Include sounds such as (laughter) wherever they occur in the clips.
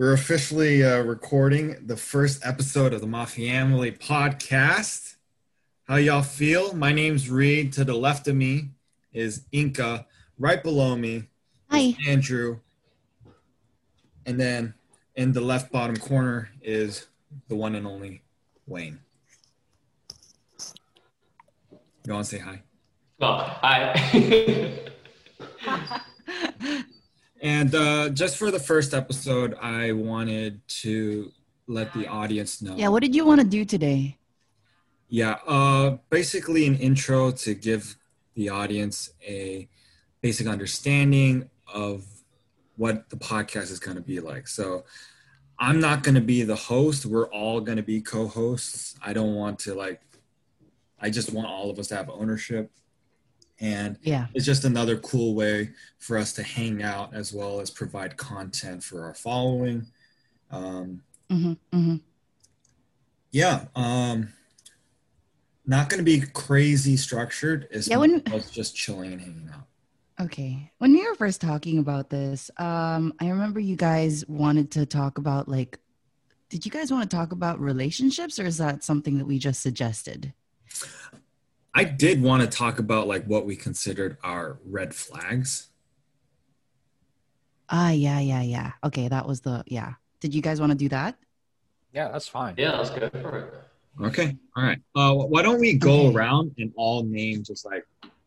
We're officially uh, recording the first episode of the Mafiamily podcast. How y'all feel? My name's Read. To the left of me is Inka. Right below me Hi. Andrew. And then in the left bottom corner is the one and only Wayne. You want to say hi? Well, I (laughs) (laughs) And uh, just for the first episode, I wanted to let the audience know. Yeah, what did you want to do today? Yeah, uh, basically an intro to give the audience a basic understanding of what the podcast is going to be like. So I'm not going to be the host. We're all going to be co-hosts. I don't want to like, I just want all of us to have ownership. And Yeah. it's just another cool way for us to hang out as well as provide content for our following. Um, hmm hmm yeah um not going to be crazy structured it's Yeah, when- us just chilling and hanging out Okay. When we were first talking about this, um, I remember you guys wanted to talk about like, did you guys want to talk about relationships, or is that something that we just suggested? I did want to talk about like what we considered our red flags Ah, yeah, yeah, yeah. Okay, that was the yeah. Did you guys want to do that? Yeah, that's fine. yeah, let's go for it. okay all right uh why don't we go Okay. around and all name just like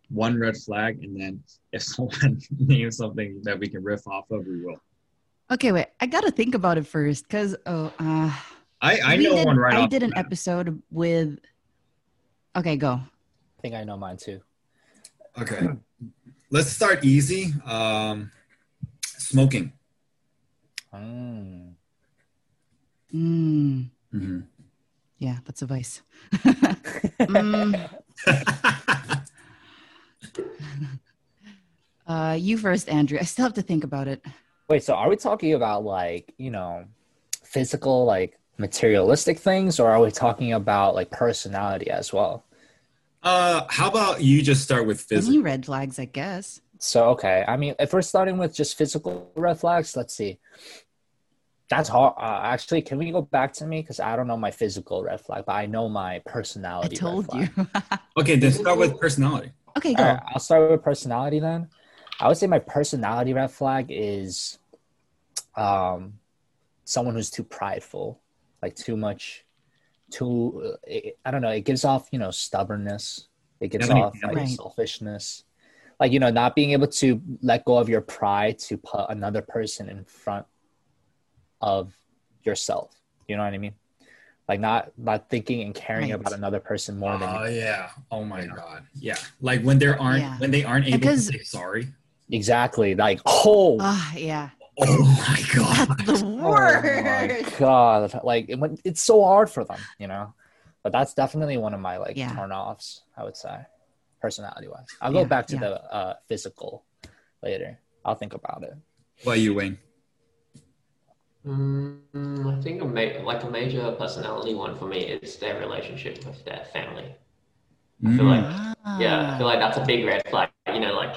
one red flag and then if (laughs) someone names something that we can riff off of we will Okay, wait. I gotta think about it first, cause oh, uh, i i know did, one right I off did an bat. episode with. Okay, go. I think I know mine too. okay let's start easy um smoking Mm. Mm, hmm yeah, that's a vice. (laughs) Mm, (laughs) uh, you first, Andrew. I still have to think about it. Wait, so are we talking about like, you know, physical, like materialistic things, or are we talking about like personality as well? Uh, how about you just start with Any physical? red flags, I guess. So, okay. I mean, if we're starting with just physical red flags, let's see. That's hard. Uh, actually, can we go back to me? Because I don't know my physical red flag, but I know my I personality. red told flag. you. (laughs) Okay, then start with personality. okay, go. All right, I'll start with personality then. I would say my personality red flag is um, someone who's too prideful, like too much, too. Uh, it, I don't know. It gives off you know stubbornness. It gives Yeah, off like Right. selfishness, like you know not being able to let go of your pride to put another person in front of yourself. You know what I mean? Like not not thinking and caring Right. about another person more than Oh you. yeah. Oh my god. Yeah. Like when there aren't Yeah. when they aren't able Because- to say sorry. exactly. Like oh. Ah, yeah. Oh my god. That's the Oh my (laughs) god! Like it, when- it's so hard for them, you know. But that's definitely one of my like Yeah. turn offs. I would say, personality wise. I'll Yeah, go back to yeah. the uh, physical later. I'll think about it. What about you, Wayne? Mm, I think a ma- like a major personality one for me is their relationship with their family. I feel like yeah, I feel like that's a big red flag. You know, like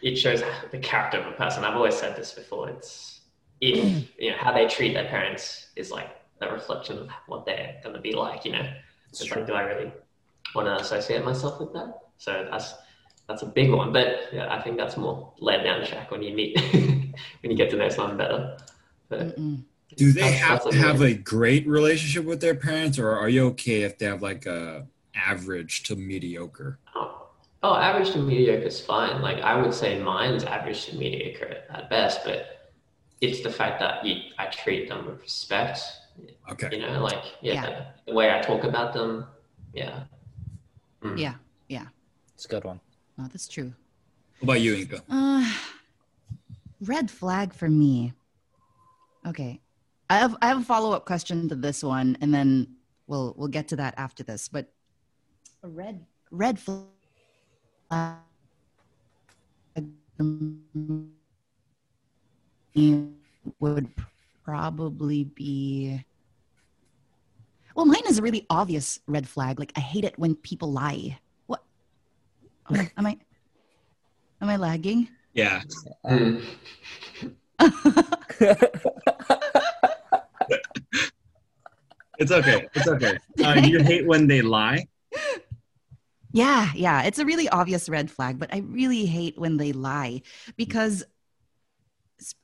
it shows the character of a person. I've always said this before. It's if you know how they treat their parents is like a reflection of what they're going to be like. You know, It's it's like, do I really want to associate myself with that? So that's that's a big one. But yeah, I think that's more led down the track when you meet (laughs) when you get to know someone better. But Mm-mm. Do they That's- have that's to a have a great relationship with their parents, or are you okay if they have like a average to mediocre? Oh, oh, average to mediocre is fine. Like I would say mine's average to mediocre at best, but it's the fact that you I treat them with respect. Okay. You know, like yeah, Yeah. the way I talk about them. Yeah. Mm. Yeah, It's a good one. no, that's true. What about you, Inka? Uh, red flag for me. Okay. I have I have a follow up question to this one, and then we'll we'll get to that after this. But a red red flag would probably be. Well, mine is a really obvious red flag. Like I hate it when people lie. What? Am I am I, am I lagging? Yeah. (laughs) It's okay. It's okay. Uh, you hate when they lie. Yeah, yeah, it's a really obvious red flag, but I really hate when they lie because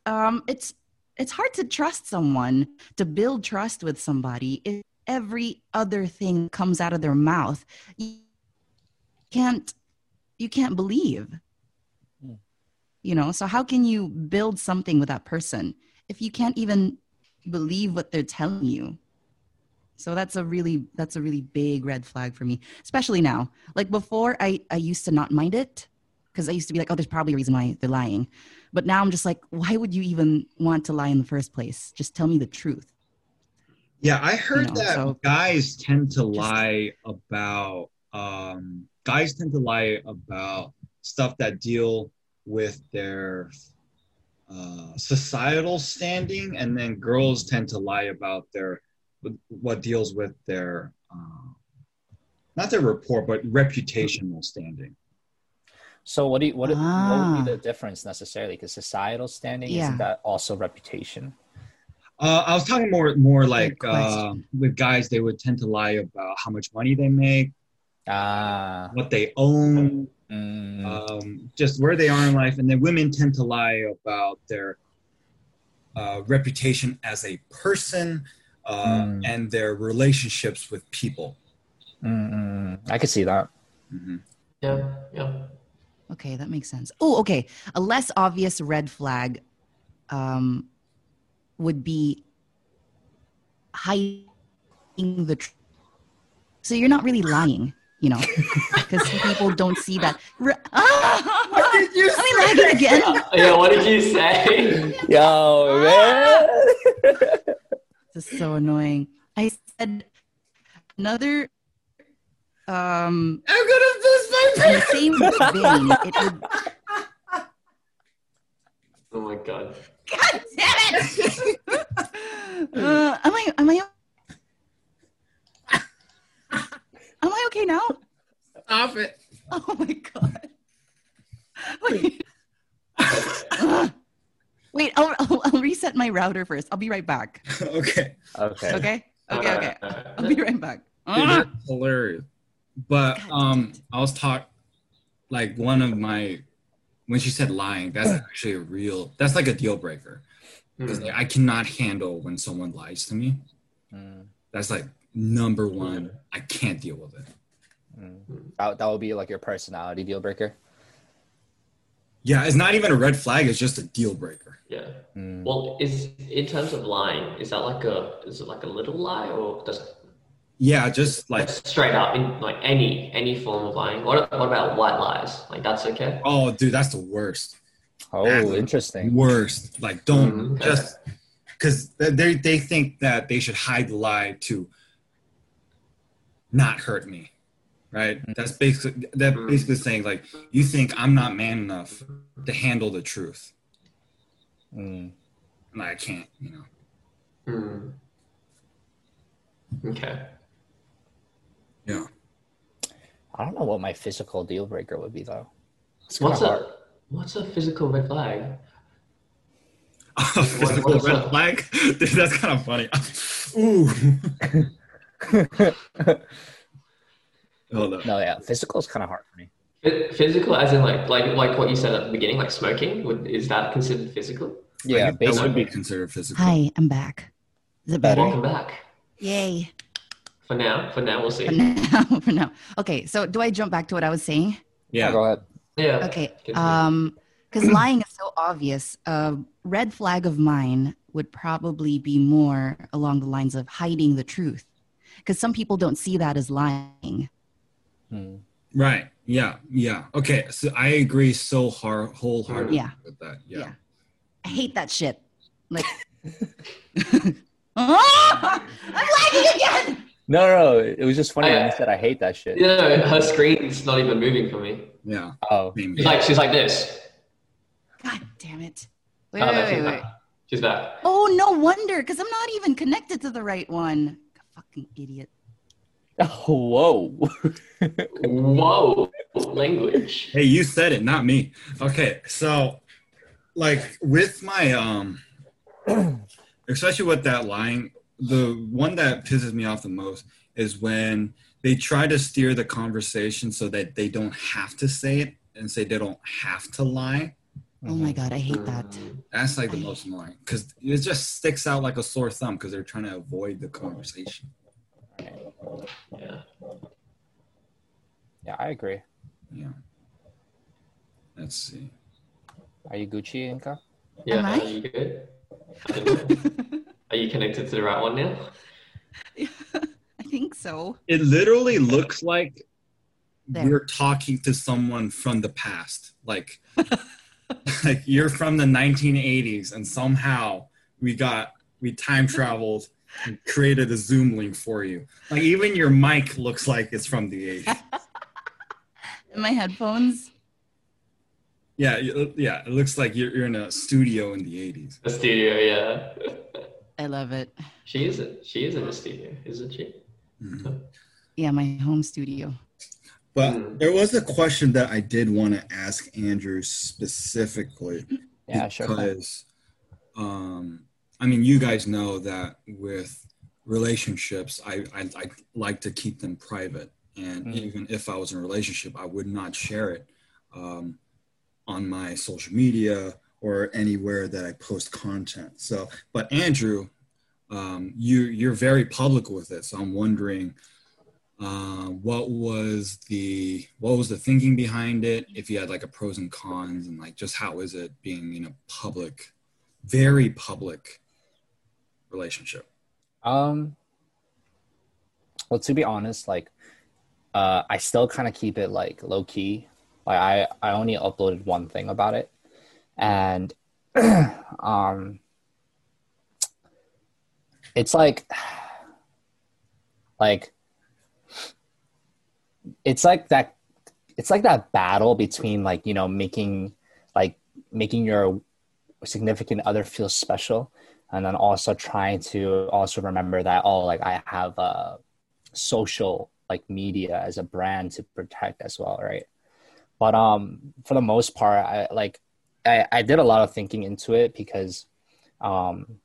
um, it's it's hard to trust someone to build trust with somebody if every other thing comes out of their mouth. You can't you can't believe. Hmm. you know so how can you build something with that person if you can't even believe what they're telling you? So that's a really that's a really big red flag for me especially now. Like before i i used to not mind it because i used to be like oh there's probably a reason why they're lying. But now i'm just like why would you even want to lie in the first place? Just tell me the truth. Yeah, I heard know, that so- guys tend to lie about um, guys tend to lie about stuff that deal with their uh, societal standing, and then girls tend to lie about their what deals with their uh, not their rapport, but reputational standing. So what do you what, what would Ah. be the difference necessarily? Because societal standing Yeah. isn't that also reputation? Uh, I was talking more more like uh, with guys, they would tend to lie about how much money they make, Ah, what they own, mm, um, just where they are in life, and then women tend to lie about their uh, reputation as a person uh, Mm. and their relationships with people. mm, mm. I could see that. Mhm. Yeah, yeah. Okay, that makes sense. Oh, okay. A less obvious red flag um, would be hiding the truth. So you're not really lying, you know, because people don't see that. Re- ah! What did you Am I lagging again? (laughs) Yeah, what did you say? Yo, man. (laughs) This is so annoying. I said another. Um, I'm gonna miss my in the same vein, it would. Oh my god. God damn it! (laughs) uh, am I? Am I? Am I okay now? Stop it. Oh my god! Wait, Ugh. (laughs) Wait I'll, I'll, I'll reset my router first. I'll be right back. (laughs) okay. Okay. Okay. Okay. Okay. Uh, I'll be right back. Dude, that's hilarious. But um, I was taught like one of my when she said lying, that's actually a real. That's like a deal breaker. Because mm. I cannot handle when someone lies to me. Mm, That's like number one. I can't deal with it. mm. That, that would be like your personality deal breaker. Yeah, it's not even a red flag. It's just a deal breaker. Yeah. Mm. Well, is in terms of lying, is that like a is it like a little lie or does Yeah, just like like straight up in like any any form of lying? What what about white lies? Like that's okay. oh, dude, that's the worst. Oh, interesting. Worst. Like, don't Mhm. just because they they think that they should hide the lie to not hurt me, right? That's basically that Mhm. basically saying like you think I'm not man enough to handle the truth, Mm. and I can't. You know. Hmm. Okay. Yeah. I don't know what my physical deal breaker would be though. It's What's of hard. a what's a physical red flag? (laughs) Physical what's red up? flag. (laughs) Dude, that's kind of funny. (laughs) Ooh. Hold up. No, yeah, physical is kind of hard for me. Physical, as in like like like what you said at the beginning, like smoking. Would, is that considered physical? Yeah, that would basically. be considered physical. Hi, I'm back. Is it better? Welcome back. Yay! For now, for now, we'll see. For see. now, (laughs) for now. Okay, so do I jump back to what I was saying? Yeah. Go ahead. Yeah. Okay. Um, because lying is so obvious. A red flag of mine would probably be more along the lines of hiding the truth. Because some people don't see that as lying. Mm. Right. Yeah. Yeah. Okay. So I agree so hard, wholeheartedly Yeah. with that. Yeah. Yeah. I hate that shit. Like Ah! (laughs) (laughs) I'm lagging again. No, no, it was just funny when I- you said I hate that shit. You know, her screen's not even moving for me. Yeah. Oh, She's like she's like this. God damn it. Wait, Oh, wait, no, wait, she's wait. back. She's back. Oh, no wonder, because I'm not even connected to the right one. Fucking idiot. (laughs) whoa. Whoa, language. Hey, you said it, not me. Okay, so like with my um (clears throat) especially with that line, the one that pisses me off the most is when they try to steer the conversation so that they don't have to say it and say they don't have to lie. Oh my God, I hate that. That's like the most annoying because it just sticks out like a sore thumb because they're trying to avoid the conversation. Yeah. Yeah, I agree. Yeah. Let's see. Are you Gucci, Inka? Yeah. Am I? Are you good? (laughs) (laughs) I don't know. Are you connected to the right one now? (laughs) I think so. It literally looks like There. we're talking to someone from the past. Like, (laughs) like you're from the 1980s, and somehow we got we time traveled and created a Zoom link for you. Like even your mic looks like it's from the 80s. And (laughs) my headphones. Yeah, yeah. It looks like you're, you're in a studio in the 80s. A studio, yeah. I love it. she is a, she is in the studio, isn't she? Mhm. (laughs) Yeah, my home studio. But Mm. there was a question that I did want to ask Andrew specifically. Yeah, sure. because um i mean you guys know that with relationships i i, I like to keep them private and Mhm. even if i was in a relationship i would not share it um, on my social media or anywhere that i post content. So but andrew um, you you're very public with it. So i'm wondering uh, what was the what was the thinking behind it? If you had like a pros and cons and like just how is it being in a public very public relationship? Um, well, to be honest, like, uh, I still kind of keep it like low key. Like, I I only uploaded one thing about it, and (clears throat) um, it's like, like, it's like that. It's like that battle between like you know making like making your significant other feel special and then also trying to also remember that oh like i have a social like media as a brand to protect as well right but um for the most part i like i, I did a lot of thinking into it because um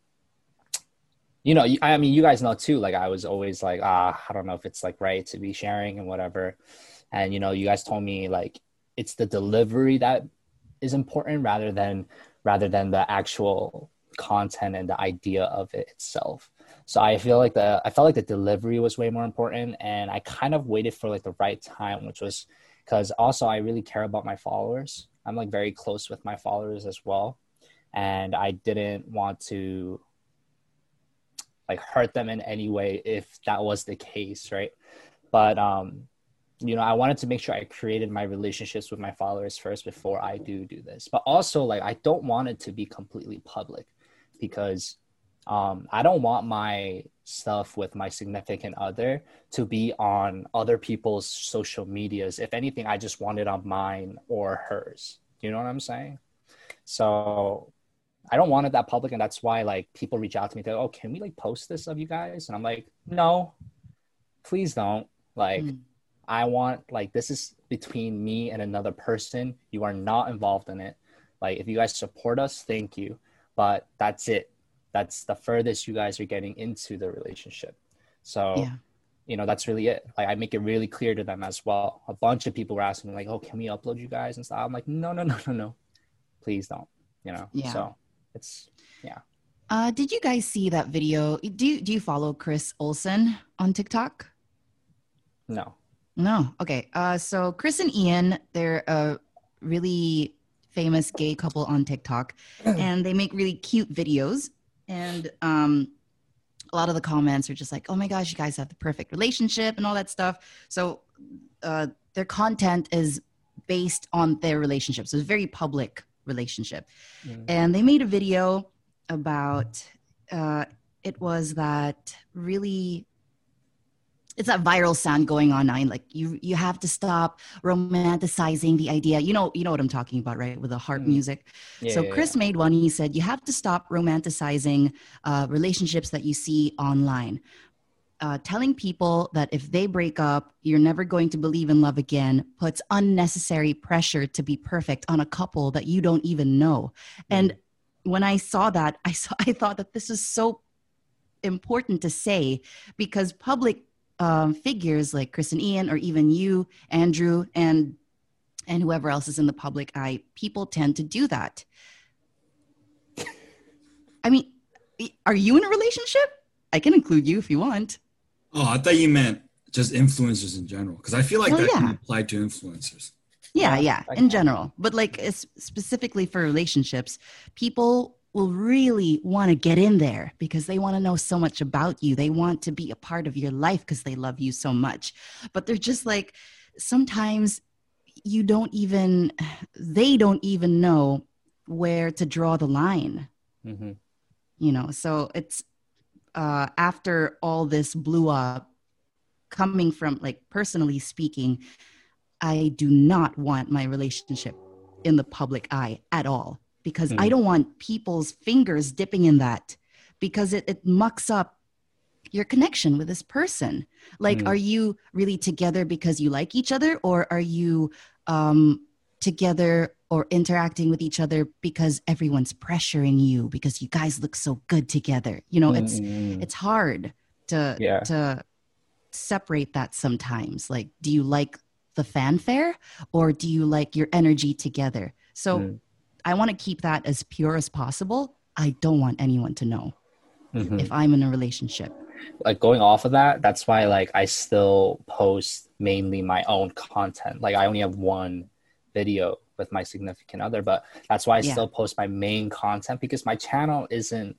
you know i mean you guys know too like i was always like ah i don't know if it's like right to be sharing and whatever and you know you guys told me like it's the delivery that is important rather than rather than the actual content and the idea of it itself. So I feel like the I felt like the delivery was way more important and I kind of waited for like the right time which was cuz also I really care about my followers. I'm like very close with my followers as well and I didn't want to like hurt them in any way if that was the case, right? But um you know, I wanted to make sure I created my relationships with my followers first before I do do this. But also, like, I don't want it to be completely public because um, I don't want my stuff with my significant other to be on other people's social medias. If anything, I just want it on mine or hers. You know what I'm saying? So I don't want it that public, and that's why like people reach out to me. They're, like, oh, can we like post this of you guys? And I'm like, no, please don't. Like, Mm. I want like this is between me and another person. You are not involved in it. Like if you guys support us, thank you. But that's it. That's the furthest you guys are getting into the relationship. So Yeah. you know, that's really it. Like I make it really clear to them as well. A bunch of people were asking me, like, oh, can we upload you guys and stuff? I'm like, no, no, no, no, no. Please don't. You know? Yeah. So it's yeah Uh, did you guys see that video? Do you, do you follow Chris Olsen on TikTok? no. No. Okay. Uh, so Chris and Ian, they're a really famous gay couple on TikTok, and they make really cute videos. And um, a lot of the comments are just like, "Oh my gosh, you guys have the perfect relationship" and all that stuff. So uh, their content is based on their relationship, so it's a very public relationship. Mm. And they made a video about uh, it was that really it's that viral sound going on now like you you have to stop romanticizing the idea. You know you know what i'm talking about right with the harp Mm. music? Yeah, so yeah, chris made one. He said you have to stop romanticizing uh, relationships that you see online. Uh, telling people that if they break up you're never going to believe in love again puts unnecessary pressure to be perfect on a couple that you don't even know. And when i saw that i saw (laughs) i thought that this is so important to say because public um, figures like Chris and Ian, or even you, Andrew, and and whoever else is in the public eye, people tend to do that. I mean, are you in a relationship? I can include you if you want. Oh, I thought you meant just influencers in general, because I feel like Well, that can apply to influencers. Yeah, Yeah, yeah, in general. But like es- specifically for relationships, people will really want to get in there because they want to know so much about you. They want to be a part of your life because they love you so much. But they're just like sometimes you don't even they don't even know where to draw the line hmm you know so it's uh after all this blew up coming from like personally speaking i do not want my relationship in the public eye at all because i Mhm. don't want people's fingers dipping in that because it, it mucks up your connection with this person like Mm. are you really together because you like each other or are you um together or interacting with each other because everyone's pressuring you because you guys look so good together you know it's Mm, it's hard to Yeah. to separate that sometimes like do you like the fanfare or do you like your energy together so Mm. I want to keep that as pure as possible i don't want anyone to know mhm. if i'm in a relationship like going off of that that's why like i still post mainly my own content like i only have one video with my significant other but that's why i Yeah. still post my main content because my channel isn't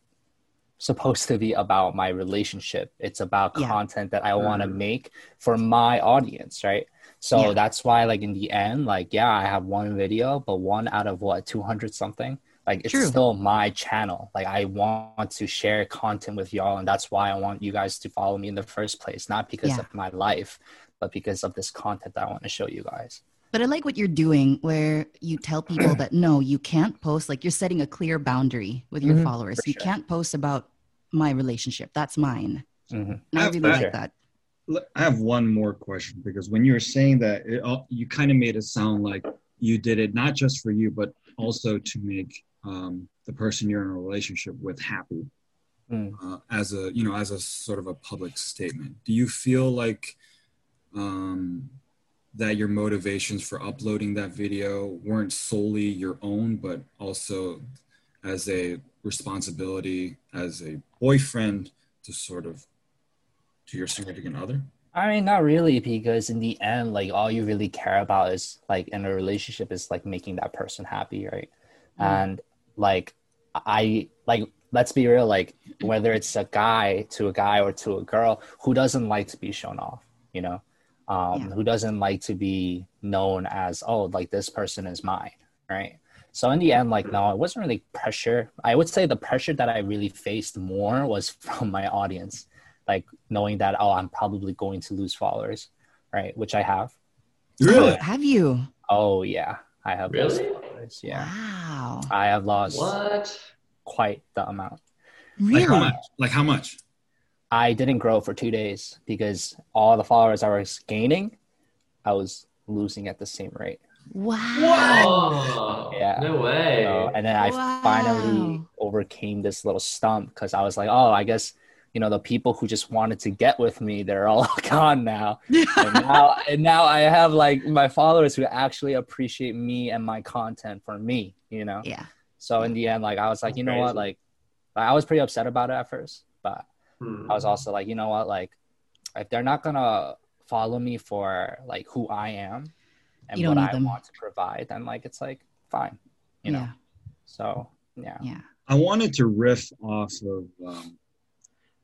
supposed to be about my relationship it's about Yeah. content that i want to Mhm. make for my audience right so Yeah. that's why like in the end like yeah i have one video but one out of what 200 something like it's True. still my channel like i want to share content with y'all and that's why i want you guys to follow me in the first place not because Yeah. of my life but because of this content that i want to show you guys but i like what you're doing where you tell people that no you can't post like you're setting a clear boundary with your Mhm, followers you sure. can't post about my relationship that's mine Mhm. and i really like that I have one more question because when you were saying that, it, you kind of made it sound like you did it not just for you, but also to make um, the person you're in a relationship with happy, Mm. uh, as a you know as a sort of a public statement. Do you feel like um, that your motivations for uploading that video weren't solely your own, but also as a responsibility as a boyfriend to sort of to your significant other? I mean, not really, because in the end, like all you really care about is like in a relationship is like making that person happy, right? Mm. And like I like let's be real, like whether it's a guy to a guy or to a girl, who doesn't like to be shown off, you know? Um, Yeah. who doesn't like to be known as, oh, like this person is mine, right? So in the end, like no, it wasn't really pressure. I would say the pressure that I really faced more was (laughs) from my audience like knowing that oh i'm probably going to lose followers right which i have Really? Oh, have you oh yeah i have lost Really? followers yeah wow i have lost What? quite the amount Like how really much? Like how much? i didn't grow for two days because all the followers i was gaining i was losing at the same rate wow Oh, Yeah. No way. So, and then i finally overcame this little stump because i was like oh i guess you know the people who just wanted to get with me they're all (laughs) gone now (laughs) and now and now I have like my followers who actually appreciate me and my content for me, you know. yeah So in the end, like I was like, That's you know what, like I was pretty upset about it at first, but Hmm. I was also like, you know what, like if they're not gonna follow me for like who I am and You don't what I them. want to provide, then like it's like fine, you know. yeah So yeah. yeah I wanted to riff off of um,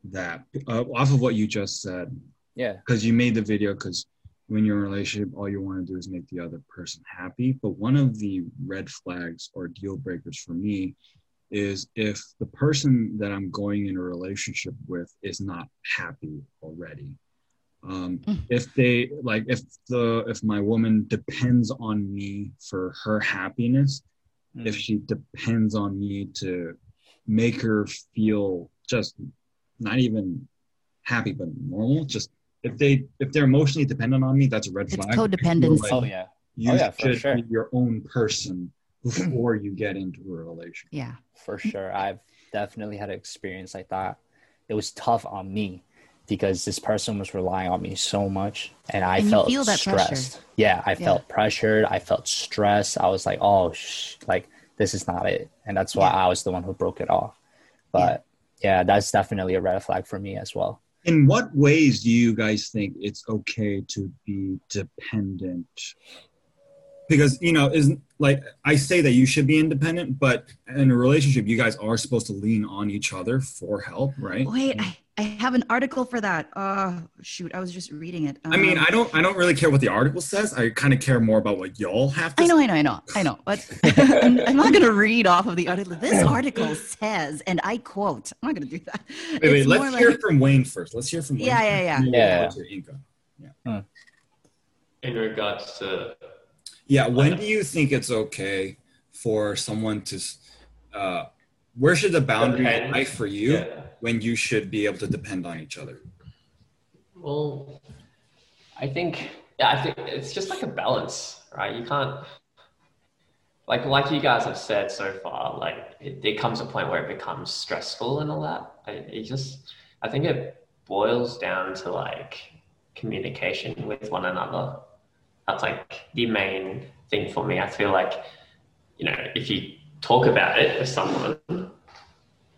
that, uh, off of what you just said, Yeah. because you made the video because when you're in a relationship, all you want to do is make the other person happy. But one of the red flags or deal breakers for me is if the person that I'm going in a relationship with is not happy already. Um, Mm. if they like, if the if my woman depends on me for her happiness, if Mm. she depends on me to make her feel just not even happy but normal, just if they if they're emotionally dependent on me, that's a red It's flag. I feel codependency. like oh yeah, You Oh, yeah, for should sure. be your own person before you get into a relationship. Yeah. for sure. I've definitely had an experience like that. It was tough on me because this person was relying on me so much, and I And you felt feel that pressure. stressed. Yeah, I felt pressured. I felt stressed. I was like, oh, sh- like this is not it, and that's why Yeah. I was the one who broke it off. But yeah, that's definitely a red flag for me as well. In what ways do you guys think it's okay to be dependent? Because you know, isn't like I say that you should be independent, but in a relationship, you guys are supposed to lean on each other for help, right? Wait, I, I have an article for that. Uh shoot, I was just reading it. I mean, Um, I don't, I don't really care what the article says. I kind of care more about what y'all have to. I know, I know, I know, I know. But (laughs) I'm, I'm not gonna read off of the article. This article says, and I quote. I'm not gonna do that. Wait, wait, It's let's hear like- from Wayne first. Let's hear from Wayne. Yeah, yeah, yeah. And then Yeah. we'll go to Inka. in regards to Yeah, when do you think it's okay for someone to? Uh, where should the boundary Depend. lie for you yeah. when you should be able to depend on each other? Well, I think yeah, I think it's just like a balance, right? You can't like like you guys have said so far. Like it, there comes a point where it becomes stressful and all that. I, it just I think it boils down to like communication with one another. That's like the main thing for me. I feel like you know if you talk about it with someone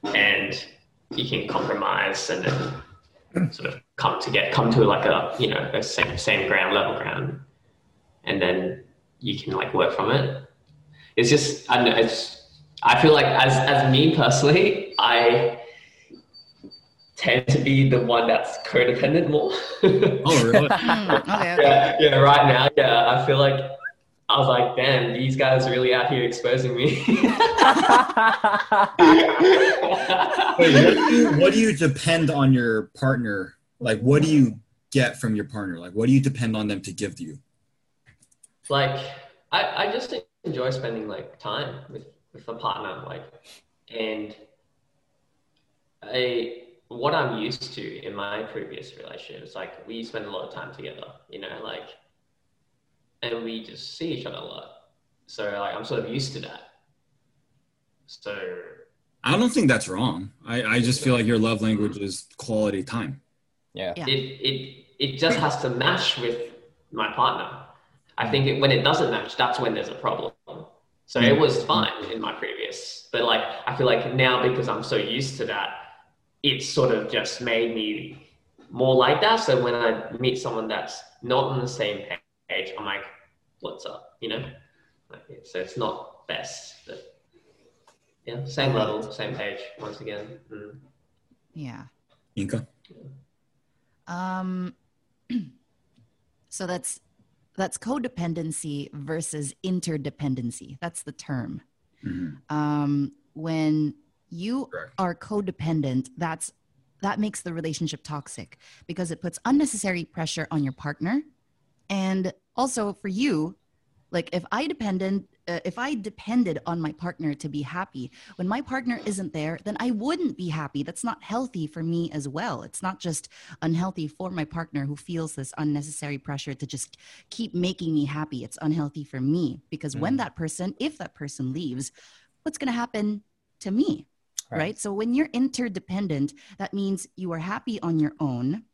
and you can compromise and then sort of come to get come to like a you know a same same ground level ground and then you can like work from it it's just i don't know it's i feel like as as me personally i tend to be the one that's codependent more Oh, really? Hmm, (laughs) okay, okay. yeah yeah right now yeah i feel like i was like damn these guys are really out here exposing me (laughs) Wait, what do, you, what do you depend on your partner? Like, what do you get from your partner? Like, what do you depend on them to give to you? like I, I just enjoy spending like time with with a partner like and I what I'm used to in my previous relationships like we spend a lot of time together you know like and we just see each other a lot so like I'm sort of used to that so I don't think that's wrong. I, I just feel like your love language is quality time. yeah. Yeah. it it it just has to match with my partner. I think it, when it doesn't match, that's when there's a problem. So it was fine in my previous, but like I feel like now because I'm so used to that, it's sort of just made me more like that. So when I meet someone that's not on the same page, I'm like, "What's up?" You know. Like, so it's not best, but yeah, same level, same page once again. Mm. Yeah. Inka? Um, (clears throat) so that's that's codependency versus interdependency. That's the term. Mhm. Um, when you Correct. are codependent, that's that makes the relationship toxic because it puts unnecessary pressure on your partner, and also for you, like if I dependent. Uh, if I depended on my partner to be happy, when my partner isn't there, then I wouldn't be happy. That's not healthy for me as well. It's not just unhealthy for my partner who feels this unnecessary pressure to just keep making me happy. It's unhealthy for me because when that person, if that person leaves, what's going to happen to me? Right. Right. So when you're interdependent, that means you are happy on your own,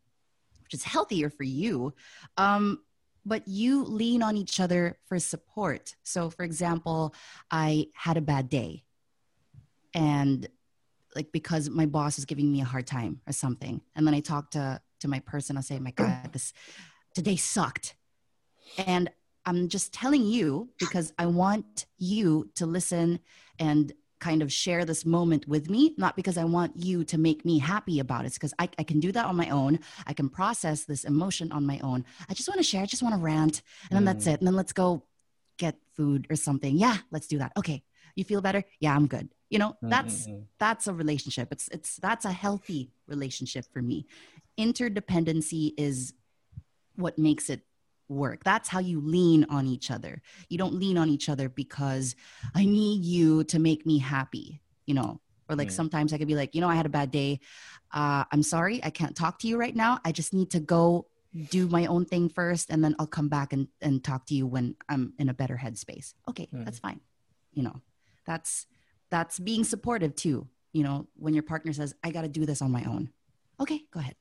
which is healthier for you. Um, but you lean on each other for support. So, for example, I had a bad day and like because my boss is giving me a hard time or something. And then i talk to to my person. I'll say my god (clears throat) this today sucked. And i'm just telling you because i want you to listen and kind of share this moment with me not because i want you to make me happy about it it's because I, I can do that on my own i can process this emotion on my own i just want to share i just want to rant and then that's mm. it and then let's go get food or something yeah let's do that okay You feel better? Yeah, I'm good. You know, that's Mm-mm-mm. that's a relationship. It's it's that's a healthy relationship for me. Interdependency is what makes it work. That's how you lean on each other. You don't lean on each other because I need you to make me happy, you know. Or like Mm. sometimes I could be like, you know, I had a bad day. Uh, I'm sorry, I can't talk to you right now. I just need to go do my own thing first, and then I'll come back and, and talk to you when I'm in a better headspace. Okay, Mm. that's fine. You know, that's that's being supportive too. You know, when your partner says, I got to do this on my own. Okay, go ahead.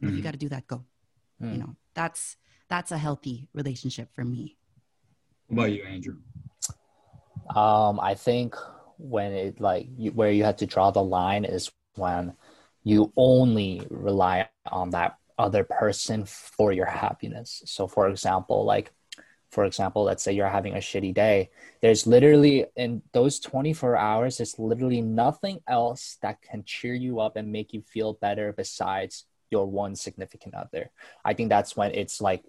If you Mhm. got to do that, go. Mm. You know, that's that's a healthy relationship for me. What about you, Andrew? Um, I think when it like you, where you have to draw the line is when you only rely on that other person for your happiness. So, for example, like for example, let's say you're having a shitty day. There's literally in those 24 hours, there's literally nothing else that can cheer you up and make you feel better besides your one significant other. I think that's when it's like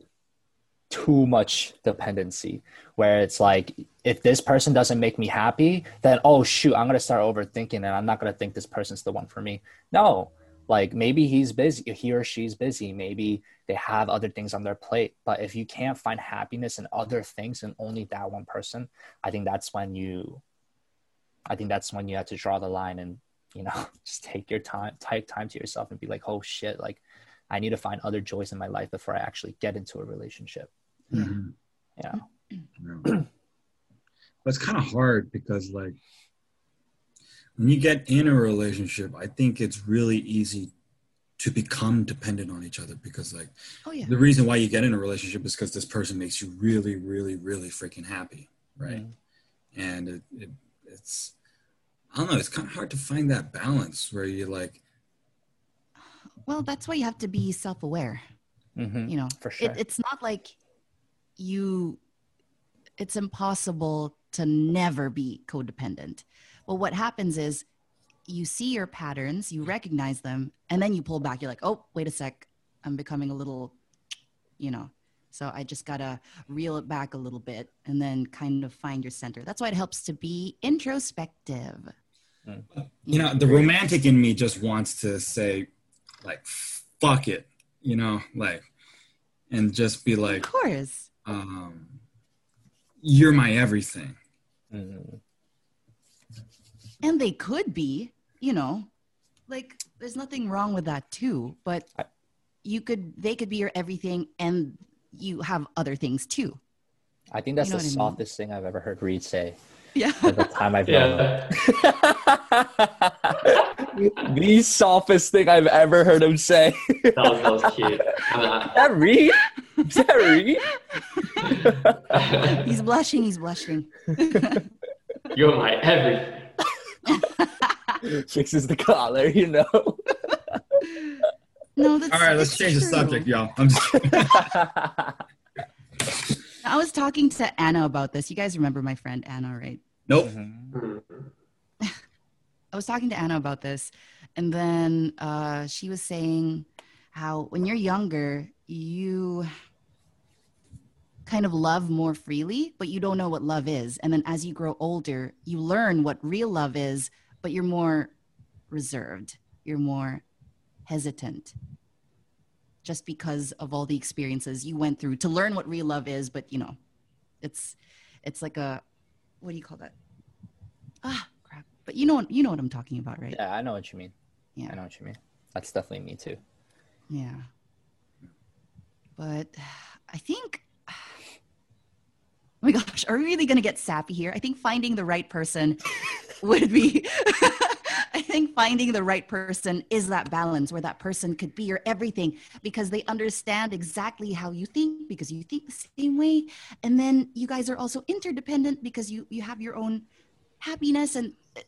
too much dependency where it's like if this person doesn't make me happy then oh shoot i'm going to start overthinking and i'm not going to think this person's the one for me. No like maybe he's busy he or she's busy maybe they have other things on their plate but if you can't find happiness in other things and only that one person i think that's when you i think that's when you have to draw the line and you know (laughs) just take your time take time to yourself and be like oh shit like i need to find other joys in my life before i actually get into a relationship Mhm. yeah Yeah. (clears throat) but it's kind of hard because like when you get in a relationship i think it's really easy to become dependent on each other because like Oh yeah. the reason why you get in a relationship is because this person makes you really really really freaking happy right and it, it, it's i don't know it's kind of hard to find that balance where you're like Well, that's why you have to be self-aware. mm-hmm. You know, for sure it, it's not like you. It's impossible to never be codependent. Well, what happens is you see your patterns, you recognize them, and then you pull back. You're like, oh, wait a sec, I'm becoming a little, you know. So I just gotta reel it back a little bit and then kind of find your center. That's why it helps to be introspective. Mm. you know the romantic in me just wants to say like fuck it you know like and just be like Of course. Um you're my everything Mhm. and they could be you know like there's nothing wrong with that too but I- you could they could be your everything and you have other things too I think that's You know the what I mean? softest thing I've ever heard Read say yeah at the time I've known him. Yeah, (laughs) the softest thing I've ever heard him say. that was, that was cute. I Is that Read? Is that Read? he's blushing he's blushing (laughs) you're my everything. (laughs) Fixes the collar, you know. no that's all right let's it's change the subject y'all i'm just (laughs) i was talking to anna about this you guys remember my friend anna right nope Hmm. I was talking to Anna about this, and then uh, she was saying how when you're younger, you kind of love more freely, but you don't know what love is. And then as you grow older, you learn what real love is, but you're more reserved, you're more hesitant just because of all the experiences you went through to learn what real love is but you know it's it's like a what do you call that ah crap but you know what you know what i'm talking about right yeah, I know what you mean. Yeah. I know what you mean. That's definitely me too. Yeah. But I think, oh my gosh, are we really going to get sappy here? I think finding the right person would be, (laughs) I think finding the right person is that balance where that person could be your everything because they understand exactly how you think because you think the same way. And then you guys are also interdependent because you, you have your own happiness and uh,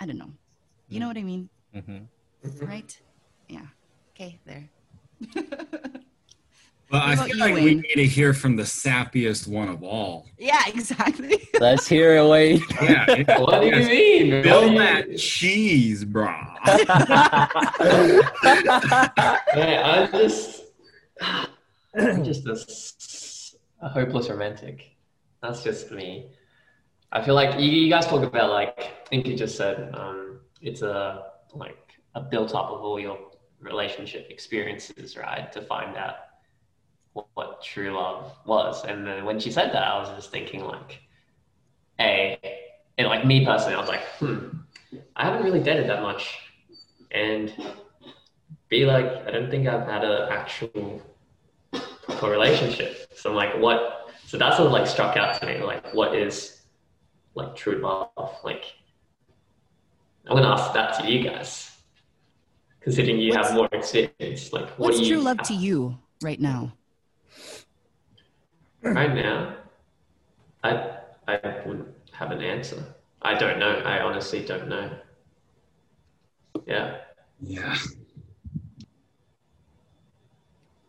I don't know. You know what I mean? Mm-hmm. Right? Yeah. Okay, there. (laughs) But I feel you, like we need to hear from the sappiest one of all. Yeah, exactly. (laughs) Let's hear it, Wade. Yeah, it- (laughs) What do you mean? What do Build that cheese, brah. (laughs) Man, I'm just, I'm (sighs) just a, s- a hopeless romantic. That's just me. I feel like you, you guys talk about like I think you just said um, it's a like a built up of all your relationship experiences, right? To find out what, true love was. And then when she said that, I was just thinking like, a, and like me personally, I was like, hmm, I haven't really dated that much, and be like, I don't think I've had an actual proper relationship. So I'm like, what? So that's what like struck out to me. Like, what is like true love? Like, I'm gonna ask that to you guys, considering you What's- have more experience. Like, what What's true love to you right now? Right now? I I wouldn't have an answer. I don't know. I honestly don't know. Yeah. Yeah.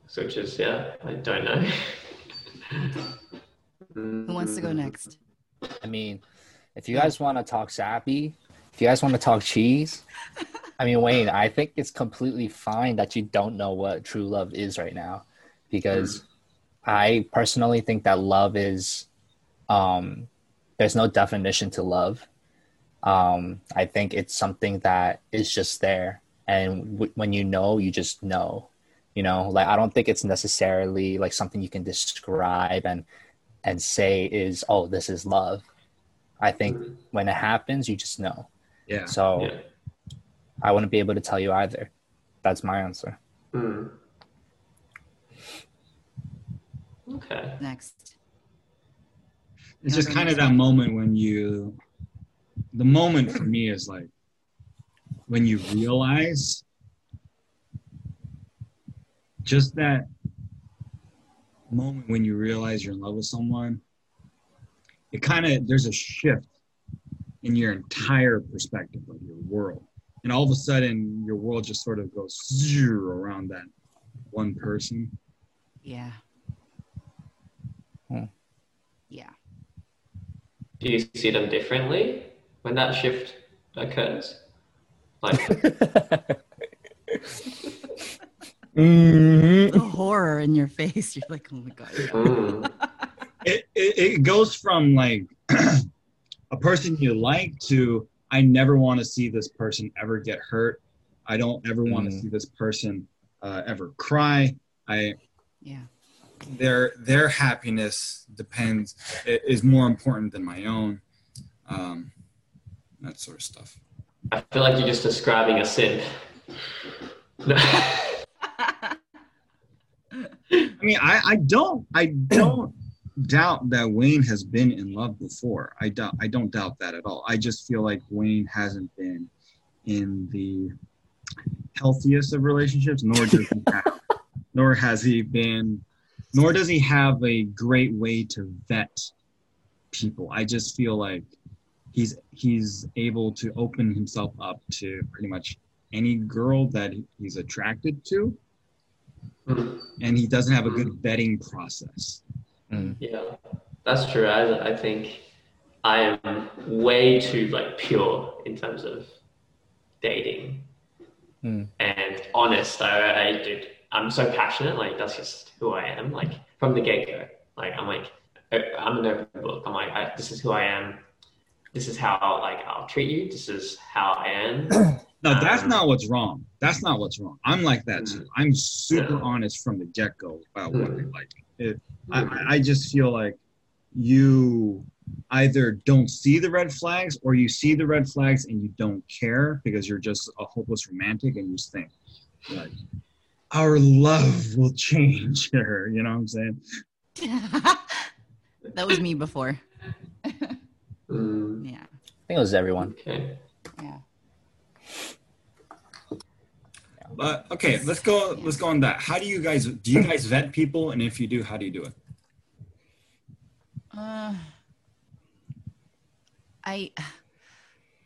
So just yeah, I don't know. (laughs) Who wants to go next? I mean, if you guys want to talk sappy, if you guys want to talk cheese, I mean, Wayne, I think it's completely fine that you don't know what true love is right now because I personally think that love is, um, there's no definition to love. Um, I think it's something that is just there. And w- when you know, you just know, you know, like I don't think it's necessarily like something you can describe and, and say is, oh, this is love. I think when it happens, you just know. Yeah. So Yeah. I wouldn't be able to tell you either. That's my answer. Hmm. Okay. Next. It's just kind of that moment when you, the moment for me is like when you realize just that moment when you realize you're in love with someone. It kind of, there's a shift in your entire perspective of your world. And all of a sudden, your world just sort of goes zero around that one person. Yeah. Hmm. Yeah. Do you see them differently when that shift occurs? Like, (laughs) The horror in your face. (laughs) You're like, oh my god. hmm. it, it, it goes from like (clears throat) a person you like to I never want to see this person ever get hurt. I don't ever want to Mm. see this person uh, ever cry. I Yeah. Their their happiness depends is more important than my own. Um, that sort of stuff. I feel like you're just describing a sin. (laughs) I mean, I, I don't I don't doubt that Wayne has been in love before. I doubt I don't doubt that at all. I just feel like Wayne hasn't been in the healthiest of relationships, nor does he have, (laughs) nor has he been, nor does he have a great way to vet people. I just feel like he's he's able to open himself up to pretty much any girl that he's attracted to Hmm. and he doesn't have a good vetting process. Mm. Yeah, that's true. I, I think I am way too like pure in terms of dating Hmm. and honest. I, I did. I'm so passionate. Like that's just who I am. Like from the get go. Like I'm like I'm an open book. I'm like I, this is who I am. This is how like I'll treat you. This is how I am. (clears throat) No, that's Um, not what's wrong. That's not what's wrong. I'm like that too. I'm super Yeah. honest from the get go about what I Mm. like. It, I, I just feel like you either don't see the red flags or you see the red flags and you don't care because you're just a hopeless romantic and you think like our love will change (laughs) her. You know what I'm saying? (laughs) that was me before. Mm, Yeah. I think it was everyone. okay. Yeah. But okay, let's go. Let's go on that. How do you guys? Do you guys vet people? And if you do, how do you do it? Uh, I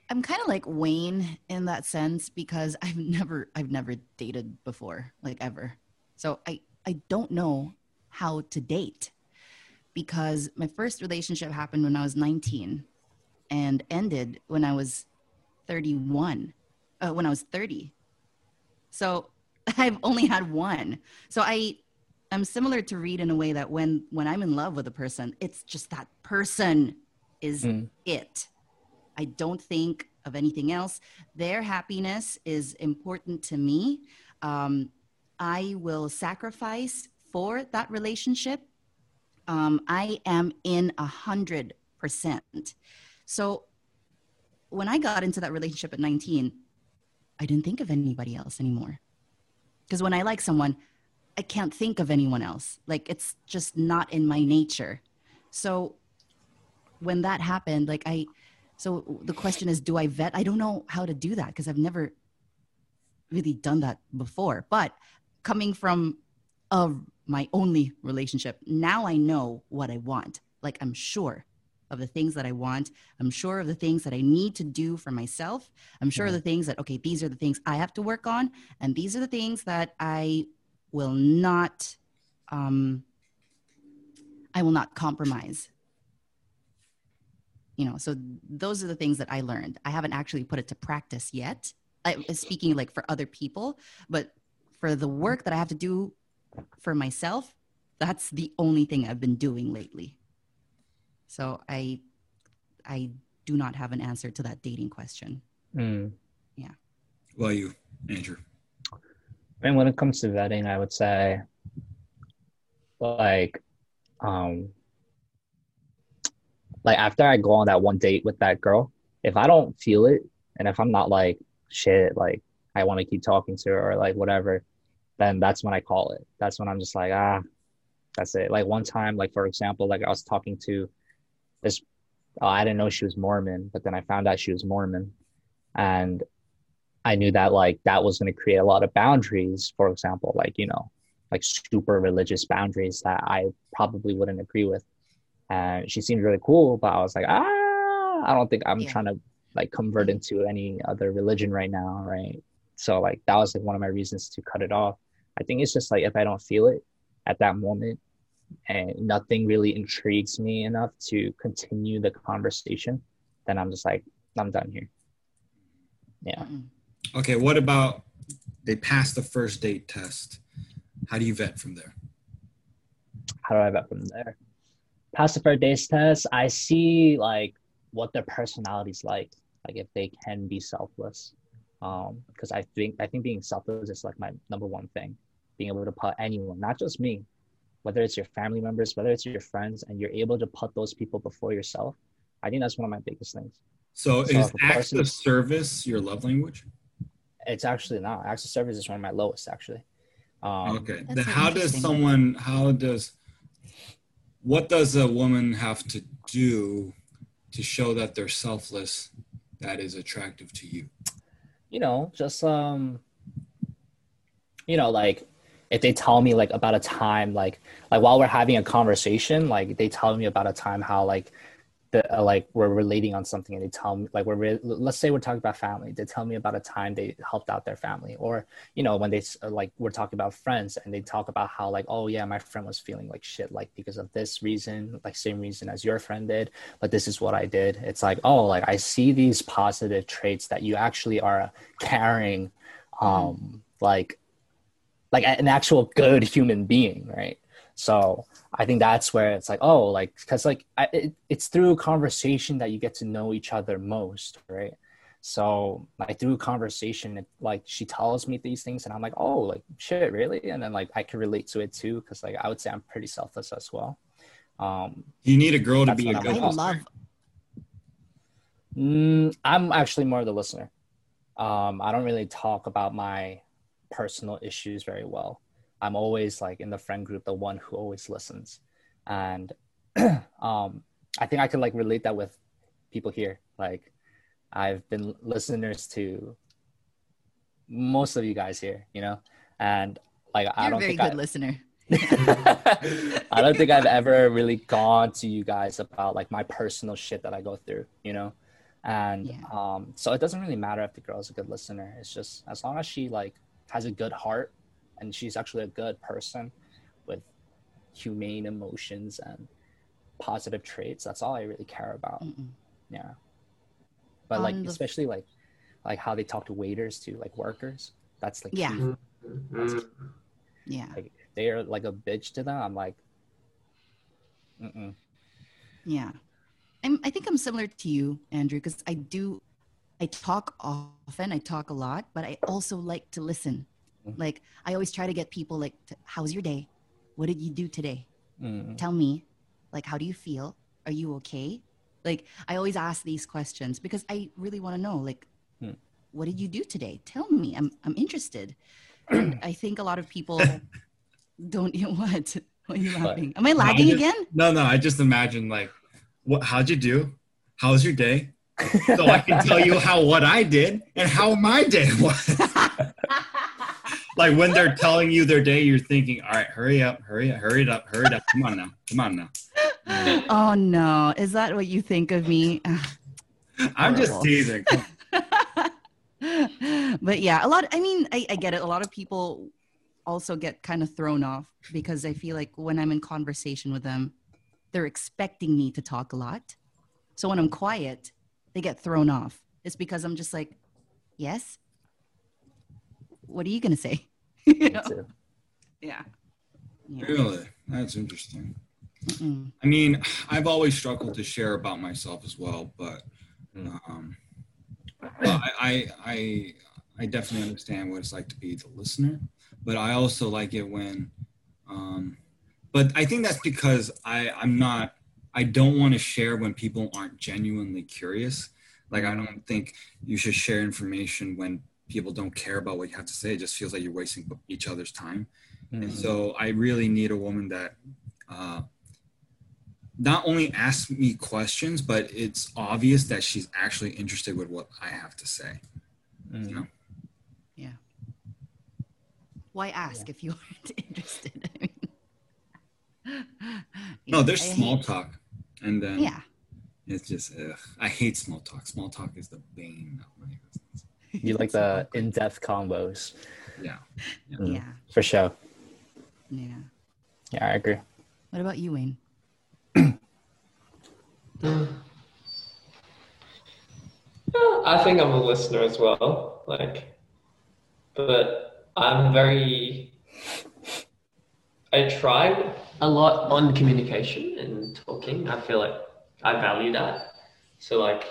I'm kind of like Wayne in that sense because (laughs) I've never I've never dated before, like ever. So I I don't know how to date because my first relationship happened when I was 19 and ended when I was 31. Uh, when I was 30. So (laughs) I've only had one. So I I'm similar to Read in a way that when when I'm in love with a person, it's just that person is Mm. it. I don't think of anything else. Their happiness is important to me. Um, I will sacrifice for that relationship. Um, I am in a hundred percent. So when I got into that relationship at 19, I didn't think of anybody else anymore. Because when I like someone, I can't think of anyone else. Like it's just not in my nature. So when that happened, like I, so the question is, do I vet? I don't know how to do that because I've never really done that before. But coming from a, my only relationship, now I know what I want. Like I'm sure of the things that I want. I'm sure of the things that I need to do for myself. I'm sure of the things that, okay, these are the things I have to work on. And these are the things that I will not, um, I will not compromise. You know, so those are the things that I learned. I haven't actually put it to practice yet. I, speaking like for other people, but for the work that I have to do for myself, that's the only thing I've been doing lately. So I, I do not have an answer to that dating question. Mm. Well, you, Andrew. And when it comes to vetting, I would say, like, um, like after I go on that one date with that girl, if I don't feel it, and if I'm not like shit, like I want to keep talking to her or like whatever, then that's when I call it. That's when I'm just like, ah, that's it. Like one time, like for example, like I was talking to this, uh, I didn't know she was Mormon, but then I found out she was Mormon, and I knew that like that was going to create a lot of boundaries. For example, like you know, like super religious boundaries that I probably wouldn't agree with. And she seemed really cool, but I was like, ah, I don't think I'm Yeah. trying to like convert into any other religion right now, right? So like that was like one of my reasons to cut it off. I think it's just like if I don't feel it at that moment and nothing really intrigues me enough to continue the conversation, then I'm just like, I'm done here. Yeah. Okay, what about they passed the first date test? How do you vet from there? how do I vet from there? Pass the first days test. I see like what their personality's like, like if they can be selfless. Um, because I think I think being selfless is like my number one thing. Being able to put anyone, not just me, whether it's your family members, whether it's your friends, and you're able to put those people before yourself. I think that's one of my biggest things. So, So is acts person- of service your love language? It's actually not. Acts of service is one of my lowest actually. Um, okay. Then how does someone? How does? What does a woman have to do to show that they're selfless? That is attractive to you. you know, just um, you know, like if they tell me like about a time, like like while we're having a conversation, like they tell me about a time how like the uh, like we're relating on something, and they tell me like we're re- let's say we're talking about family, they tell me about a time they helped out their family, or you know when they uh, like we're talking about friends, and they talk about how like oh yeah, my friend was feeling like shit, like because of this reason, like same reason as your friend did, but this is what I did. It's like, oh, like I see these positive traits that you actually are carrying, um, like, like an actual good human being, right? So I think that's where it's like, oh, like, because like I, it, it's through conversation that you get to know each other most, right? So like through conversation, it, like she tells me these things, and I'm like, oh, like shit, really? And then like I can relate to it too, because like I would say I'm pretty selfless as well. Um, You need a girl to be a what good I'm listener. love Mm, I'm actually more of the listener. Um, I don't really talk about my personal issues very well. I'm always like in the friend group, the one who always listens, and (clears throat) um, I think I can like relate that with people here. Like, I've been listeners to most of you guys here, you know, and like I You're a don't very think good I, listener. (laughs) I don't think I've ever really gone to you guys about like my personal shit that I go through, you know? And Yeah. um so it doesn't really matter if the girl's a good listener. It's just as long as she like has a good heart and she's actually a good person with humane emotions and positive traits, that's all I really care about. Mm-mm. Yeah. But like On the- especially like like how they talk to waiters to like workers. That's like Yeah. key. Mm. Yeah. Like they're like a bitch to them, I'm like mm-mm. Yeah. I'm, I think I'm similar to you, Andrew, because I do, I talk often, I talk a lot, but I also like to listen. Mhm. Like I always try to get people like, "How's your day? What did you do today? Mm. Tell me. Like, how do you feel? Are you okay?" Like I always ask these questions because I really want to know. Like, Hmm. what did you do today? Tell me. I'm I'm interested. And (clears throat) I think a lot of people (laughs) don't. (laughs) You know, what? (laughs) What are you laughing? Am I lagging just- again? No, no. I just imagine like, what? How'd you do? How's your day? So I can tell you how what I did and how my day was. Like when they're telling you their day, you're thinking, "All right, hurry up, hurry up, hurry it up, hurry it up. Come on now, come on now." (laughs) Oh no, is that what you think of me? (laughs) I'm just teasing. (laughs) but yeah, a lot. I mean, I, I get it. A lot of people also get kind of thrown off because I feel like when I'm in conversation with them, they're expecting me to talk a lot. So when I'm quiet, they get thrown off. It's because I'm just like, yes. What are you gonna say? (laughs) You know? Yeah. Yeah. Really, that's interesting. Mm-mm. I mean, I've always struggled to share about myself as well, but Mm. um, well, I, I I I definitely understand what it's like to be the listener, but I also like it when, um, but I think that's because I I'm not I don't want to share when people aren't genuinely curious. Like I don't think you should share information when people don't care about what you have to say. It just feels like you're wasting each other's time. And Mhm. so I really need a woman that uh, not only asks me questions, but it's obvious that she's actually interested with what I have to say. Mm. You know? Yeah. Why ask if you (laughs) aren't interested? I mean, (laughs) No, there's I small hate- talk, and then Yeah. it's just ugh. I hate small talk. Small talk is the bane of my existence. You like the in-depth combos, Yeah. Mm. Yeah. for sure. Yeah. Yeah, I agree. What about you, Wayne? (clears throat) I think I'm a listener as well. Like, but I'm very. I try a lot on communication and talking. I feel like I value that. So like,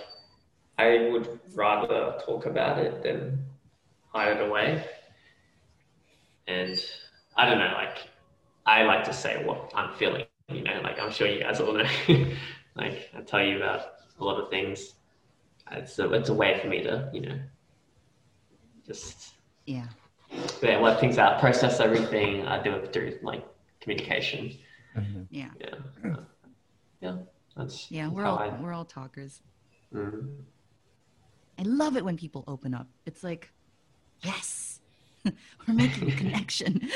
I would rather talk about it than hide it away. And I don't know, like, I like to say what I'm feeling. You know, like I'm sure you guys all know. (laughs) like I tell you about a lot of things it's a, it's a way for me to you know just Yeah. yeah, work things out process everything i do it through like communication Mhm. Yeah. yeah yeah that's Yeah. We're all I, we're all talkers. Mhm. I love it when people open up. It's like, yes, (laughs) we're making a (laughs) connection.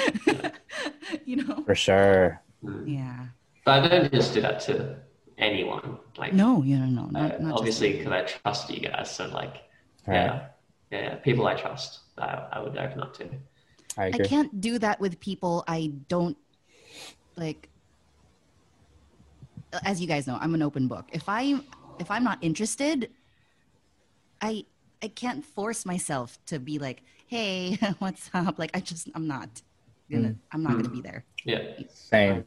(laughs) you know? For sure. Yeah. but i don't just do that to anyone like No, you know, no, uh, not, not obviously because i trust you guys so like Right. yeah yeah yeah, people i trust I, I would open up to I I can't do that with people I don't like. As you guys know, I'm an open book. If I if I'm not interested, I I can't force myself to be like, hey, (laughs) what's up? Like I just I'm not gonna I'm not gonna be there. yeah Same.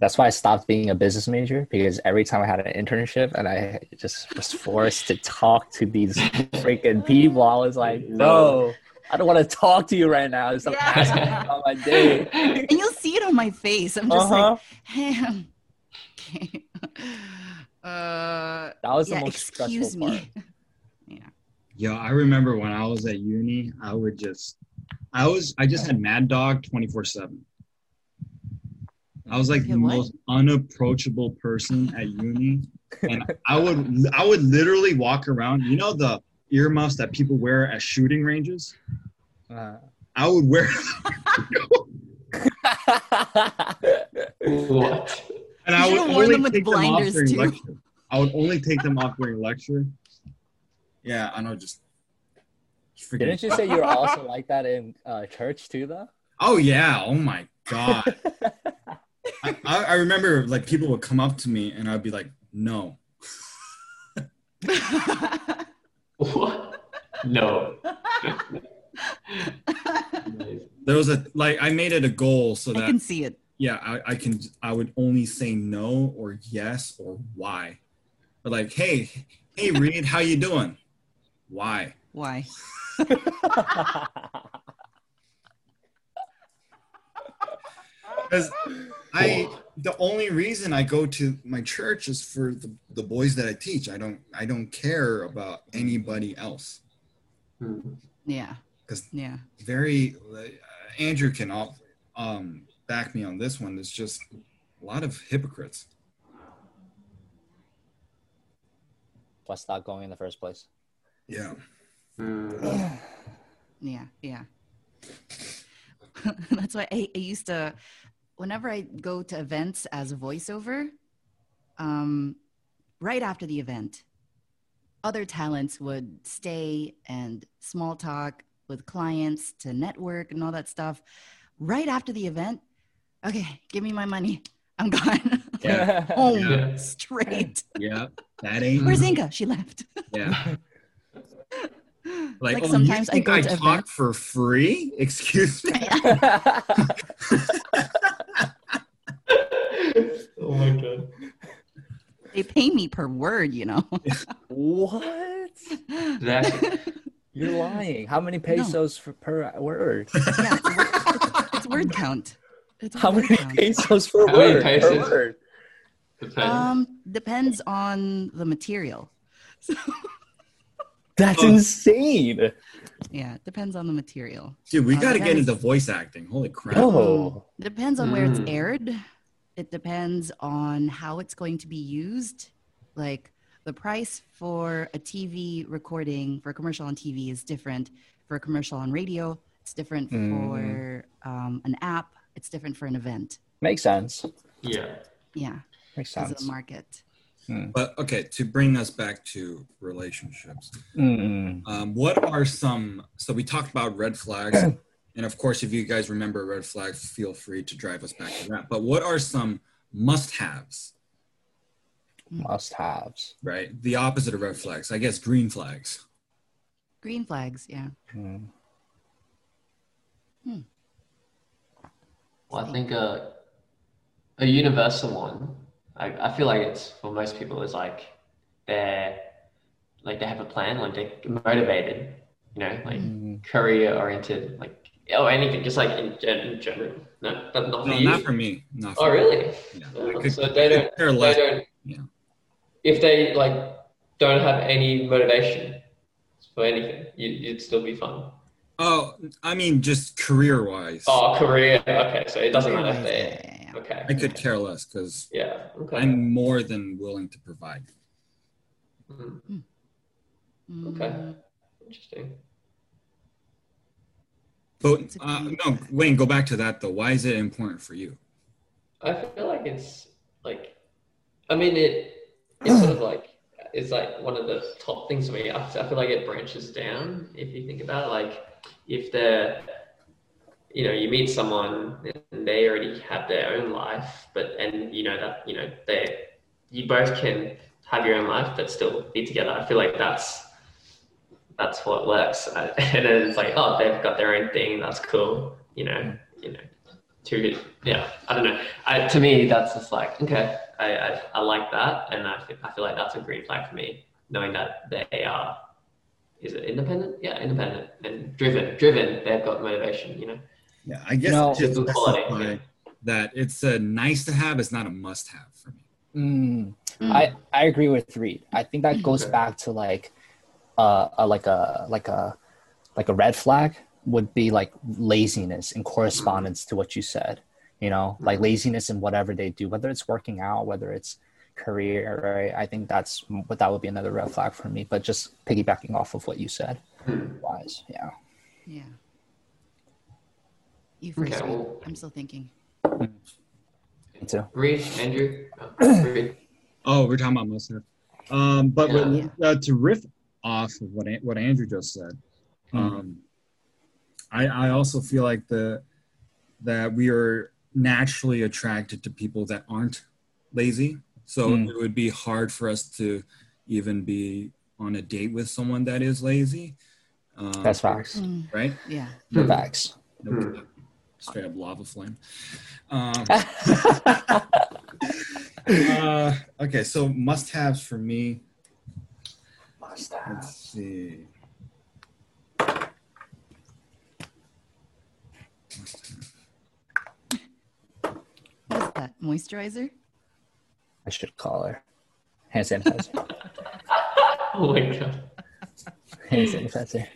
That's why I stopped being a business major because every time I had an internship and I just was forced to talk to these freaking people, I was like, no, I don't want to talk to you right now. Stop Yeah. asking about my day. (laughs) And you'll see it on my face. I'm just Uh-huh. like, hey, (laughs) okay. Uh, That was the yeah, most excuse stressful part. (laughs) me. Yo, I remember when I was at uni, I would just, I was, I just had Mad Dog 24 7. I was like the what? most unapproachable person at uni. (laughs) And I would, I would literally walk around, you know, the earmuffs that people wear at shooting ranges? Uh, I would wear, (laughs) what and I would only them take them off during too. lecture. I would only take them off during lecture. Yeah, I know, just. just freaking- Didn't you say you were also like that in uh, church too, though? Oh yeah! Oh my god! I, I I remember like people would come up to me and I'd be like, "No." what (laughs) no There was a like I made it a goal so I that I can see it. Yeah, I, I can. I would only say no or yes or why. But like, hey, hey, (laughs) Read, how you doing? Why? Why? (laughs) Because I, the only reason I go to my church is for the, the boys that I teach. I don't, I don't care about anybody else. Yeah. Because yeah. Very, uh, Andrew can all, um, back me on this one. There's just a lot of hypocrites. Why stop going in the first place? Yeah. (sighs) Yeah, yeah. (laughs) That's why I, I used to, whenever I go to events as a voiceover, um, right after the event, other talents would stay and small talk with clients to network and all that stuff. Right after the event, okay, give me my money. I'm gone. (laughs) Yeah. (laughs) Home Yeah. straight. Yeah. That ain't. Where's Inka? She left. Yeah. (laughs) Like, Like oh, sometimes you I think go I talk events- for free? Excuse me. oh my god. They pay me per word, you know. what? That, You're lying. How many pesos for, per word? yeah, it's word, it's word count. It's How many count. pesos per How many word? Per pesos? word? Depends. Um, depends on the material. (laughs) That's Oh. insane. Yeah, it depends on the material. Dude, we Uh, got to get depends- into voice acting. Holy crap. Oh, Depends on where it's Mm. aired. It depends on how it's going to be used. Like the price for a TV recording for a commercial on TV is different for a commercial on radio. It's different Mm. for um, an app. It's different for an event. makes sense. yeah. Yeah, Makes because of sense. the market. But okay, to bring us back to relationships, Mm-mm. um, what are some? So we talked about red flags, (clears throat) and of course, if you guys remember red flags, feel free to drive us back to that. But what are some must-haves? Must-haves. Right, the opposite of red flags, I guess. Green flags. Green flags, yeah. Mm. Well, I think uh, a universal one. I, I feel like it's for most people is like they're like they have a plan, like they're motivated, you know, like Mm. career oriented, like or anything, just like in, in general. No, but not for No, you. not for me. Not for Oh, really? Yeah. Oh, could- so they don't. They don't. Yeah. If they like don't have any motivation for anything, you, you'd still be fun. Oh, I mean, just career-wise, Oh, career. Okay, so it doesn't matter they. yeah, yeah. Okay. I could care less because Yeah. Okay. I'm more than willing to provide. Mm, Okay. Interesting. But uh, no, flag. Wayne, go back to that though. Why is it important for you? I feel like it's like, I mean, it it's sort of like it's like one of the top things for me. I, I feel like it branches down if you think about it. Like if they're, you know, you meet someone and they already have their own life, but and you know that you know they, you both can have your own life but still be together. I feel like that's that's what works. (laughs) And then it's like, oh, they've got their own thing. That's cool. You know, you know to yeah i don't know I, to me that's just like okay I, I, I like that and I I feel like that's a green flag for me knowing that they are is it independent yeah independent and driven driven they've got motivation you know Yeah, I guess No. just Good quality, yeah. that it's a nice to have. It's not a must have for me. Mm. Mm. I I agree with Read. I think that goes Okay. back to like uh, a like a like a like a red flag would be like laziness in correspondence to what you said. You know, like laziness in whatever they do, whether it's working out, whether it's career, right? I think that's what that would be another red flag for me. But just piggybacking off of what you said, wise, yeah. Yeah. You first. Okay, well- I'm still thinking. Me too. Read, Andrew oh, (clears throat) Read. Oh, we're talking about must have. Um, but Yeah. with- uh, to riff off of what what Andrew just said, um, I I also feel like the that we are naturally attracted to people that aren't lazy. So Mm. it would be hard for us to even be on a date with someone that is lazy. Um, That's facts. Mm, right. yeah. Facts. No, straight up lava flame. Um, (laughs) uh, okay, so must-haves for me. Must have. Let's see. What is that? Moisturizer? I should call her. Hand sanitizer. Oh my god. Hand sanitizer.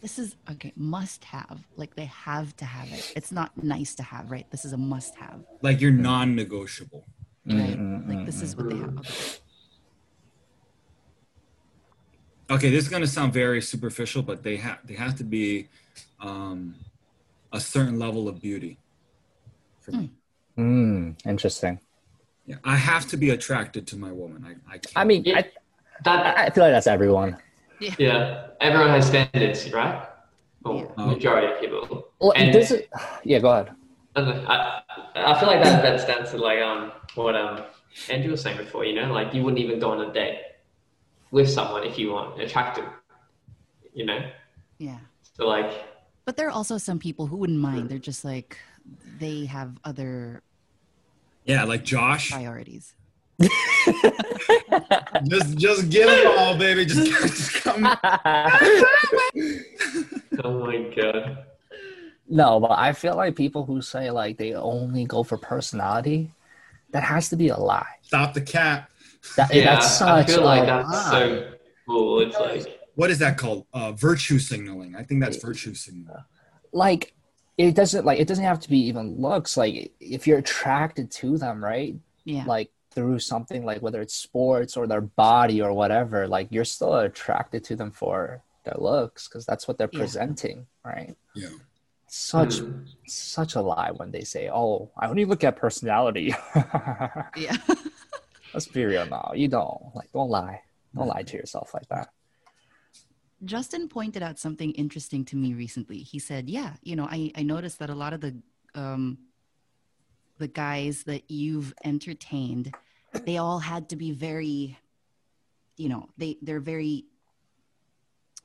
This is okay, must have. Like they have to have it. It's not nice to have, right? This is a must have. Like you're non-negotiable. Right? Mm, like this is what they have. Okay. Okay, this is gonna sound very superficial, but they have they have to be um, a certain level of beauty. For me, Mm, interesting. yeah, I have to be attracted to my woman. I I, can't. I mean, Yeah. I, That I feel like that's everyone. yeah, everyone has standards, right? Or Yeah. majority of people. Well, And- this is, yeah, go ahead. I, I feel like that that stands to like um what um Andrew was saying before. You know, like you wouldn't even go on a date with someone if you weren't attracted. You know, Yeah. so like But there are also some people who wouldn't mind. They're just like they have other yeah, like Josh. priorities. (laughs) just just get it all, baby. Just, just come. (laughs) oh my god. no, but I feel like people who say like they only go for personality, that has to be a lie. Stop the cap. That, Yeah, that's I feel like a that's lie. so cool. It's like What is that called? Uh, virtue signaling. I think that's virtue signaling. like it doesn't like it doesn't have to be even looks like if you're attracted to them right Yeah. like through something like whether it's sports or their body or whatever like you're still attracted to them for their looks because that's what they're Yeah. presenting right Yeah. such mm, such a lie when they say oh i only look at personality yeah. (laughs) let's be real now you don't like don't lie don't lie to yourself like that Justin pointed out something interesting to me recently. He said, "Yeah, you know, I I noticed that a lot of the um the guys that you've entertained, they all had to be very you know, they they're very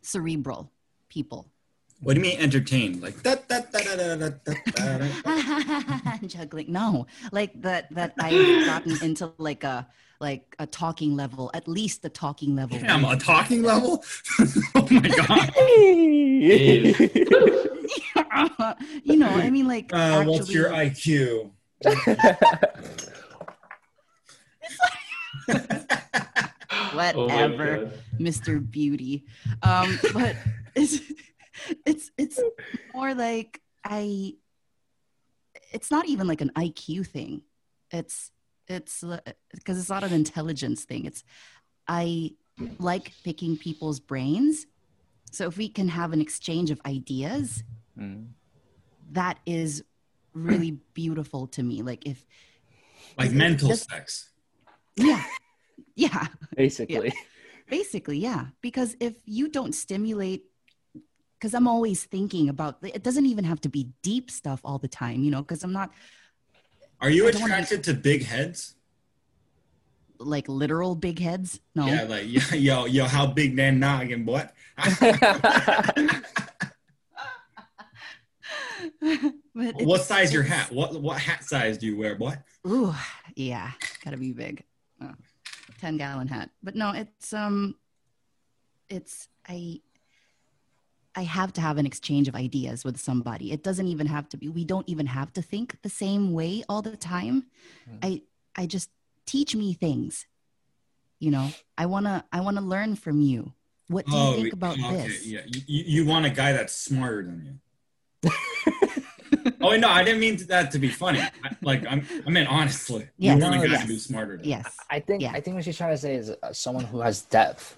cerebral people. What do you mean entertain? Like that that that that that that. that. Juggling. No. Like that that I've gotten into like a like a talking level, at least the talking level. Damn, a talking level. (laughs) oh my god. (laughs) you know, I mean like Uh, actually, what's your IQ? (laughs) oh whatever. God. Mr. Beauty. Um, but it's it's it's more like I. It's not even like an IQ thing. It's it's because it's not an intelligence thing. It's I like picking people's brains. So if we can have an exchange of ideas, Mm. that is really beautiful to me. Like if Like It's mental just- sex. yeah, (laughs) yeah. basically Basically, yeah. Because if you don't stimulate, because I'm always thinking about it, doesn't even have to be deep stuff all the time, you know, because I'm not Are you I don't be- attracted to big heads? like literal big heads. No. Yeah, like yo, yo, yo, how big that noggin, boy? (laughs) what size your hat? What what hat size do you wear, boy? Ooh, yeah, gotta be big. Oh, 10 gallon hat. But no, it's um it's I I have to have an exchange of ideas with somebody. It doesn't even have to be we don't even have to think the same way all the time. Hmm. I I just teach me things. You know, I wanna I wanna learn from you. What do you think about okay, this? Yeah, you, you you want a guy that's smarter than you. oh no, I didn't mean that to be funny. I, like I'm, I mean honestly, Yes. you want a guy yes. to be smarter than you. Yes. i think Yeah. i think what she's trying to say is uh, someone who has depth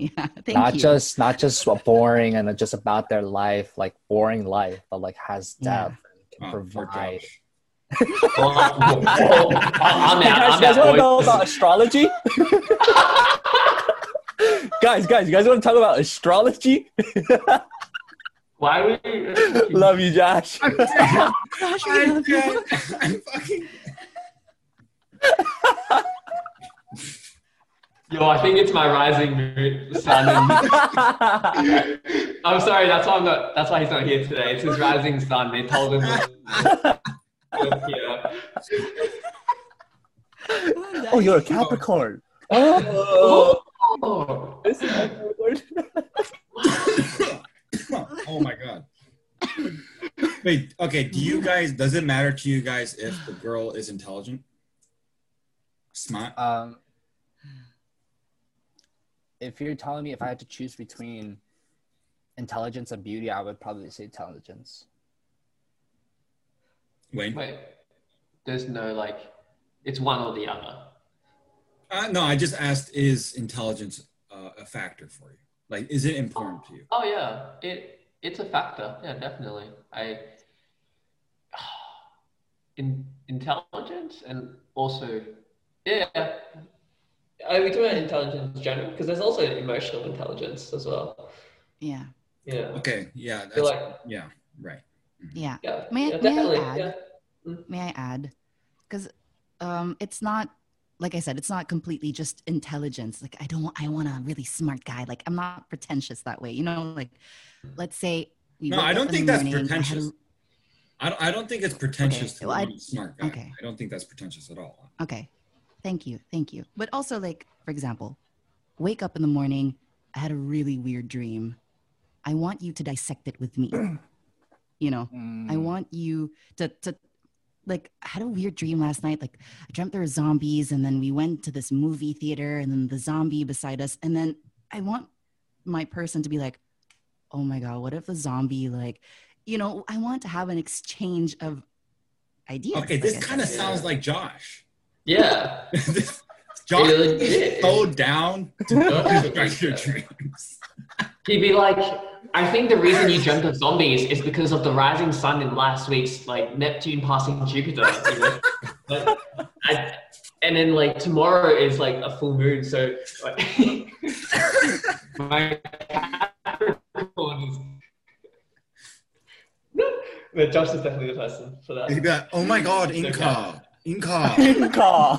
(laughs) Yeah. Thank not you. just not just boring and just about their life like boring life but like has Yeah. depth and can Oh, provide Josh. (laughs) Well, I'm I'm out. guys, I'm you guys out, want to know about astrology (laughs) guys guys you guys want to talk about astrology Why would you? Uh, love you josh Gosh, we I love you. I'm fucking. Yo, I think it's my rising moon sun. and- (laughs) I'm sorry. That's why I'm not. That's why he's not here today. It's his rising sun. They told him. that- yeah. Oh, you're a Capricorn. Oh. This is my oh my god. Wait, okay. Do you guys? Does it matter to you guys if the girl is intelligent, smart? Um, if you're telling me if I had to choose between intelligence and beauty, I would probably say intelligence. Wayne? Wait. There's no like. It's one or the other. Uh, no, I just asked: Is intelligence uh, a factor for you? Like, is it important to you? Oh yeah, it it's a factor. Yeah, definitely. I (sighs) in intelligence and also yeah. Are we talking about intelligence in general? Because there's also emotional intelligence as well. Yeah. Yeah. Okay, yeah, that's, like yeah, right. Yeah. yeah, May- yeah, may I add? Yeah. May I add? Because um, it's not like I said, it's not completely just intelligence. Like I don't, want I want a really smart guy. Like I'm not pretentious that way. You know, like let's say we. No, I don't think that's morning, I had a- pretentious. I don't, I don't think it's pretentious Okay, to well, be a smart guy. okay. I don't think that's pretentious at all. Okay. Thank you. Thank you. But also, like, for example, wake up in the morning, I had a really weird dream. I want you to dissect it with me. (clears throat) You know, I Mm, want you to, to, like, I had a weird dream last night. Like, I dreamt there were zombies, and then we went to this movie theater, and then the zombie beside us. And then I want my person to be like, oh my God, what if the zombie, like, you know, I want to have an exchange of ideas. Okay, this kind of sounds like Josh. Yeah. (laughs) John is so down to deconstruct your dreams. He'd be like, I think the reason you dreamt of zombies is because of the rising sun in last week's like Neptune passing Jupiter. You know? Like, I, and then like tomorrow is like a full moon, so like, (laughs) my Capricorn is. (laughs) But Josh is definitely the person for that. Be like, oh my god, Inka. Inka. Call.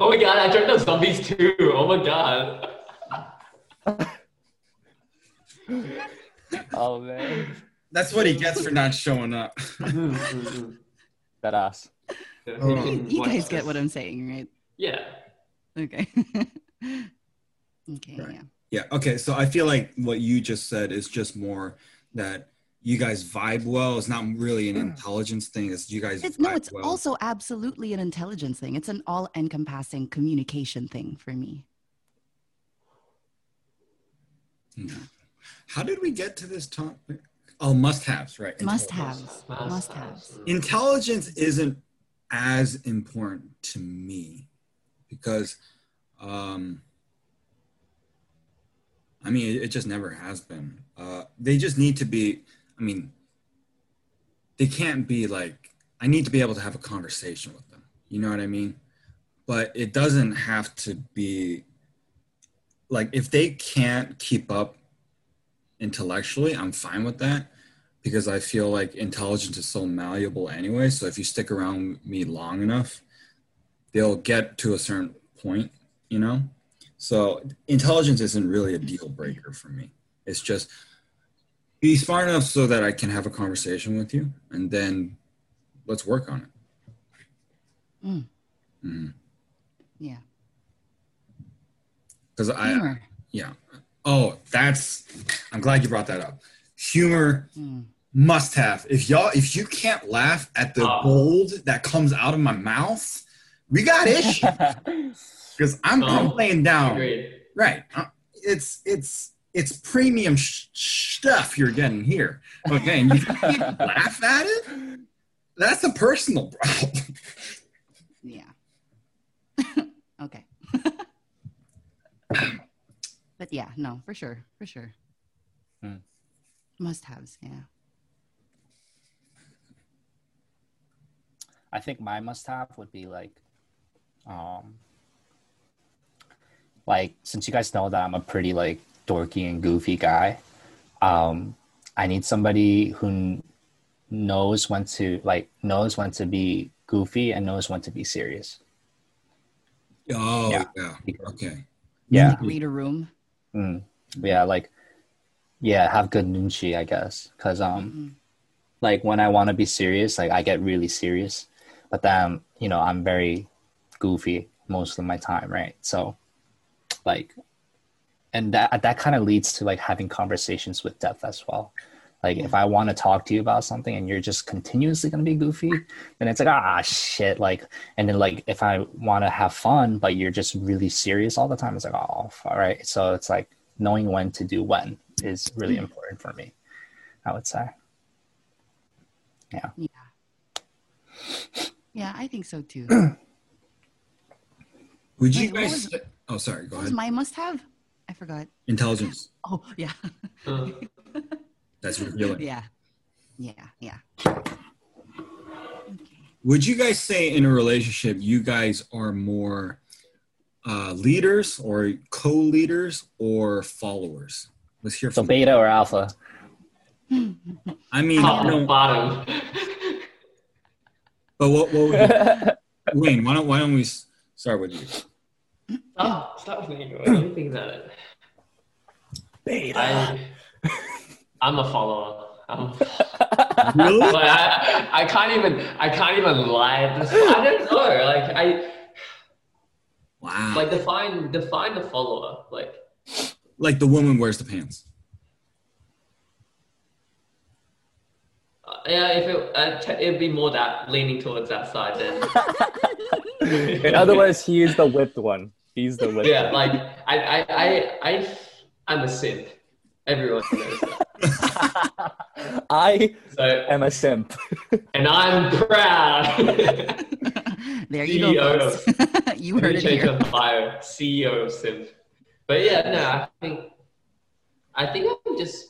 Oh my god, I dreamt of zombies too. Oh my god. oh man, That's what he gets for not showing up. (laughs) that ass. Hold. You, you guys get what I'm saying, right? Yeah. Okay. (laughs) okay. Right. Yeah. Yeah. Okay. So I feel like what you just said is just more that you guys vibe well. It's not really an intelligence thing. It's you guys. It's no. It's well. also absolutely an intelligence thing. It's an all-encompassing communication thing for me. How did we get to this topic? Oh, must-haves, right? Must-haves. Must-haves. Intelligence isn't as important to me because, um, I mean, it, it just never has been. Uh, they just need to be. I mean, they can't be like. I need to be able to have a conversation with them. You know what I mean? But it doesn't have to be like if they can't keep up intellectually, I'm fine with that because I feel like intelligence is so malleable anyway. So if you stick around me long enough, they'll get to a certain point, you know? So intelligence isn't really a deal breaker for me. It's just be smart enough so that I can have a conversation with you and then let's work on it. Mm. Mhm. Yeah. Because I, yeah. Oh, that's, I'm glad you brought that up. Humor Mm. must have. If y'all, if you can't laugh at the Oh. gold that comes out of my mouth, we got issues. (laughs) Because I'm, I'm Oh. laying down. Agreed. Right. Uh, It's it's it's premium sh- stuff you're getting here. Okay, and you can't (laughs) laugh at it. That's a personal problem. Yeah. (laughs) okay. (laughs) but yeah, no, for sure, for sure. Hmm. Must-haves. Yeah. I think my must-have would be like, um, like since you guys know that I'm a pretty like dorky and goofy guy, um, I need somebody who knows when to like knows when to be goofy and knows when to be serious. Oh yeah. Yeah. Okay. Yeah, Read a room. Mm. yeah, like yeah have good nunchi i guess because um Mhm. like when i want to be serious like i get really serious but then you know i'm very goofy most of my time right so like and that that kind of leads to like having conversations with depth as well like if i want to talk to you about something and you're just continuously going to be goofy then it's like ah shit like and then like if i want to have fun but you're just really serious all the time it's like oh all right so it's like knowing when to do when is really important for me i would say yeah Yeah, I think so too. (clears throat) Would you Wait, guys? was- oh, sorry. Go What was ahead. my must-have? I forgot. Intelligence. (laughs) Oh, yeah, Uh, That's revealing. yeah, yeah, yeah. Would you guys say in a relationship you guys are more uh, leaders or co-leaders or followers? Let's hear so from. beta or alpha I mean, top you and bottom. but what? what would you, Wayne, why don't why don't we start with you? Stop, stop with me. What do you think about it? beta I, I'm a follower. I'm, (laughs) Really? but I, I can't even, I can't even lie at this. I don't know. Like I, Wow. like define, define the follower. Like like the woman wears the pants. uh, yeah, if it, uh, t- it'd be more that leaning towards that side then. (laughs) in other words he is the whipped one he's the whipped yeah, like I, I, I, I, I'm a simp. Everyone knows that. (laughs) i So, am a simp (laughs) and I'm proud. there you go. CEO. folks. (laughs) you Let heard me it change here. the bio, CEO of Simp. But yeah, no, I think I think I'm just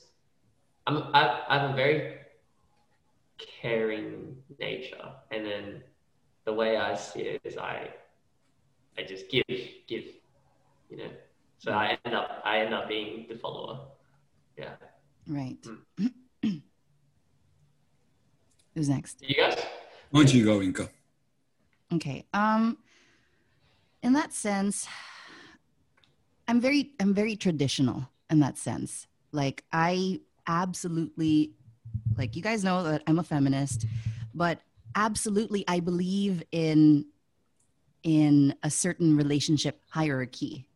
I'm I, I have a very caring nature, and then the way I see it is I I just give give, you know. So I end up I end up being the follower. Yeah. Right. Hmm. (clears throat) Who's next? You guys? Why don't you go, Inka? Okay. Um in that sense I'm very I'm very traditional in that sense. Like I absolutely like you guys know that I'm a feminist, but absolutely I believe in in a certain relationship hierarchy.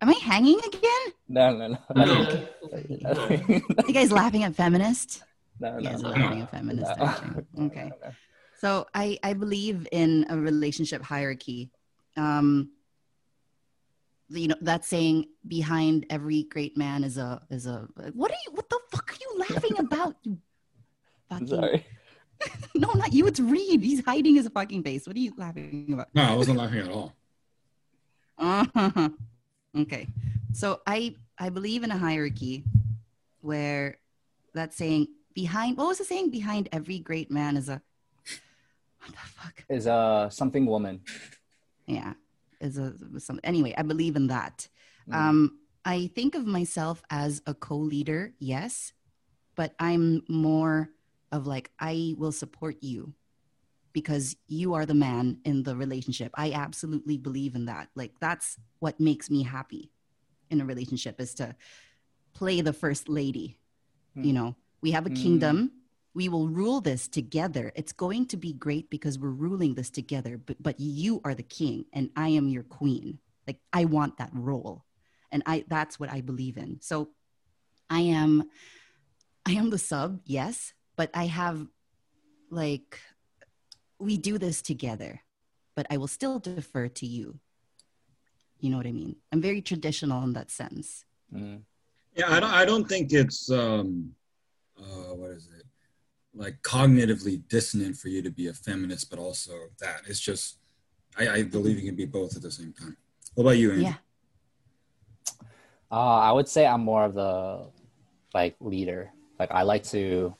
Am I hanging again? no no no No, no, no, no. You guys laughing at feminist? no, You guys no, are no. at feminist. No. aren't? (laughs) Okay. So I, I believe in a relationship hierarchy. Um, you know that saying behind every great man is a is a what are you what the fuck are you laughing about you (laughs) I'm fucking sorry (laughs) no not you it's Read he's hiding his fucking face. What are you laughing about? No, I wasn't laughing at all. uh-huh. okay. So i i believe in a hierarchy where that saying behind what was the saying? Behind every great man is a what the fuck? Is uh something woman. Yeah is a some anyway i believe in that. Mm. um i think of myself as a co-leader yes but i'm more of like i will support you because you are the man in the relationship. I absolutely believe in that. Like that's what makes me happy in a relationship is to play the first lady you Hmm. know? We have a Hmm. kingdom. We will rule this together. It's going to be great because we're ruling this together but but you are the king and i am your queen. Like i want that role. And i that's what i believe in. So i am i am the sub yes but i have like we do this together but i will still defer to you you know what i mean i'm very traditional in that sense Mm. Yeah, I don't. I don't think it's um, uh, what is it? Like cognitively dissonant for you to be a feminist, but also that it's just. I, I believe you can be both at the same time. What about you, Andy? yeah Uh, I would say I'm more of the like leader. Like I like to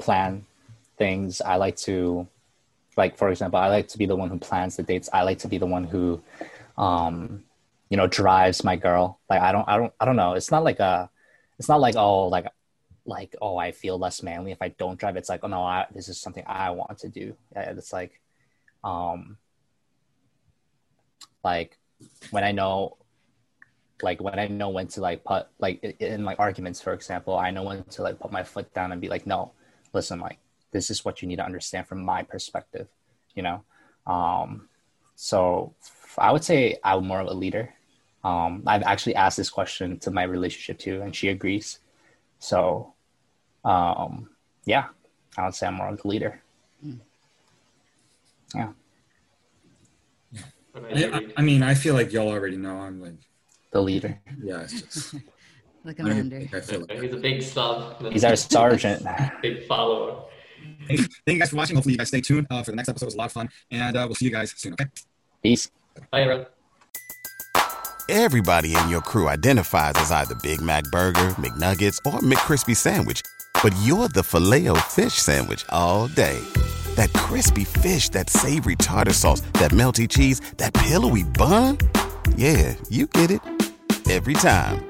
plan things. I like to like for example, I like to be the one who plans the dates. I like to be the one who um you know drives my girl. Like I don't I don't I don't know. It's not like a it's not like oh like like oh I feel less manly if I don't drive. It's like oh no, I, this is something I want to do. It's like um like when I know like when I know when to like put like in, in like arguments, for example, I know when to like put my foot down and be like, no, listen, like this is what you need to understand from my perspective, you know. Um, so I would say I'm more of a leader. Um, I've actually asked this question to my relationship too, and she agrees. So, um, yeah, I would say I'm more of a leader. Yeah. I, you, I, Read? I mean, I feel like y'all already know I'm like, The leader. yeah, it's just. (laughs) The I don't even commander. think I feel like He's a big sub. He's our sergeant. (laughs) big follower. Hey, thank you guys for watching. Hopefully, you guys stay tuned uh, for the next episode. It was a lot of fun, and uh, we'll see you guys soon. Okay. Peace. Bye, everyone. Everybody in your crew identifies as either Big Mac Burger, McNuggets, or McCrispy Sandwich. But you're the filet fish Sandwich all day. That crispy fish, that savory tartar sauce, that melty cheese, that pillowy bun. Yeah, you get it. Every time.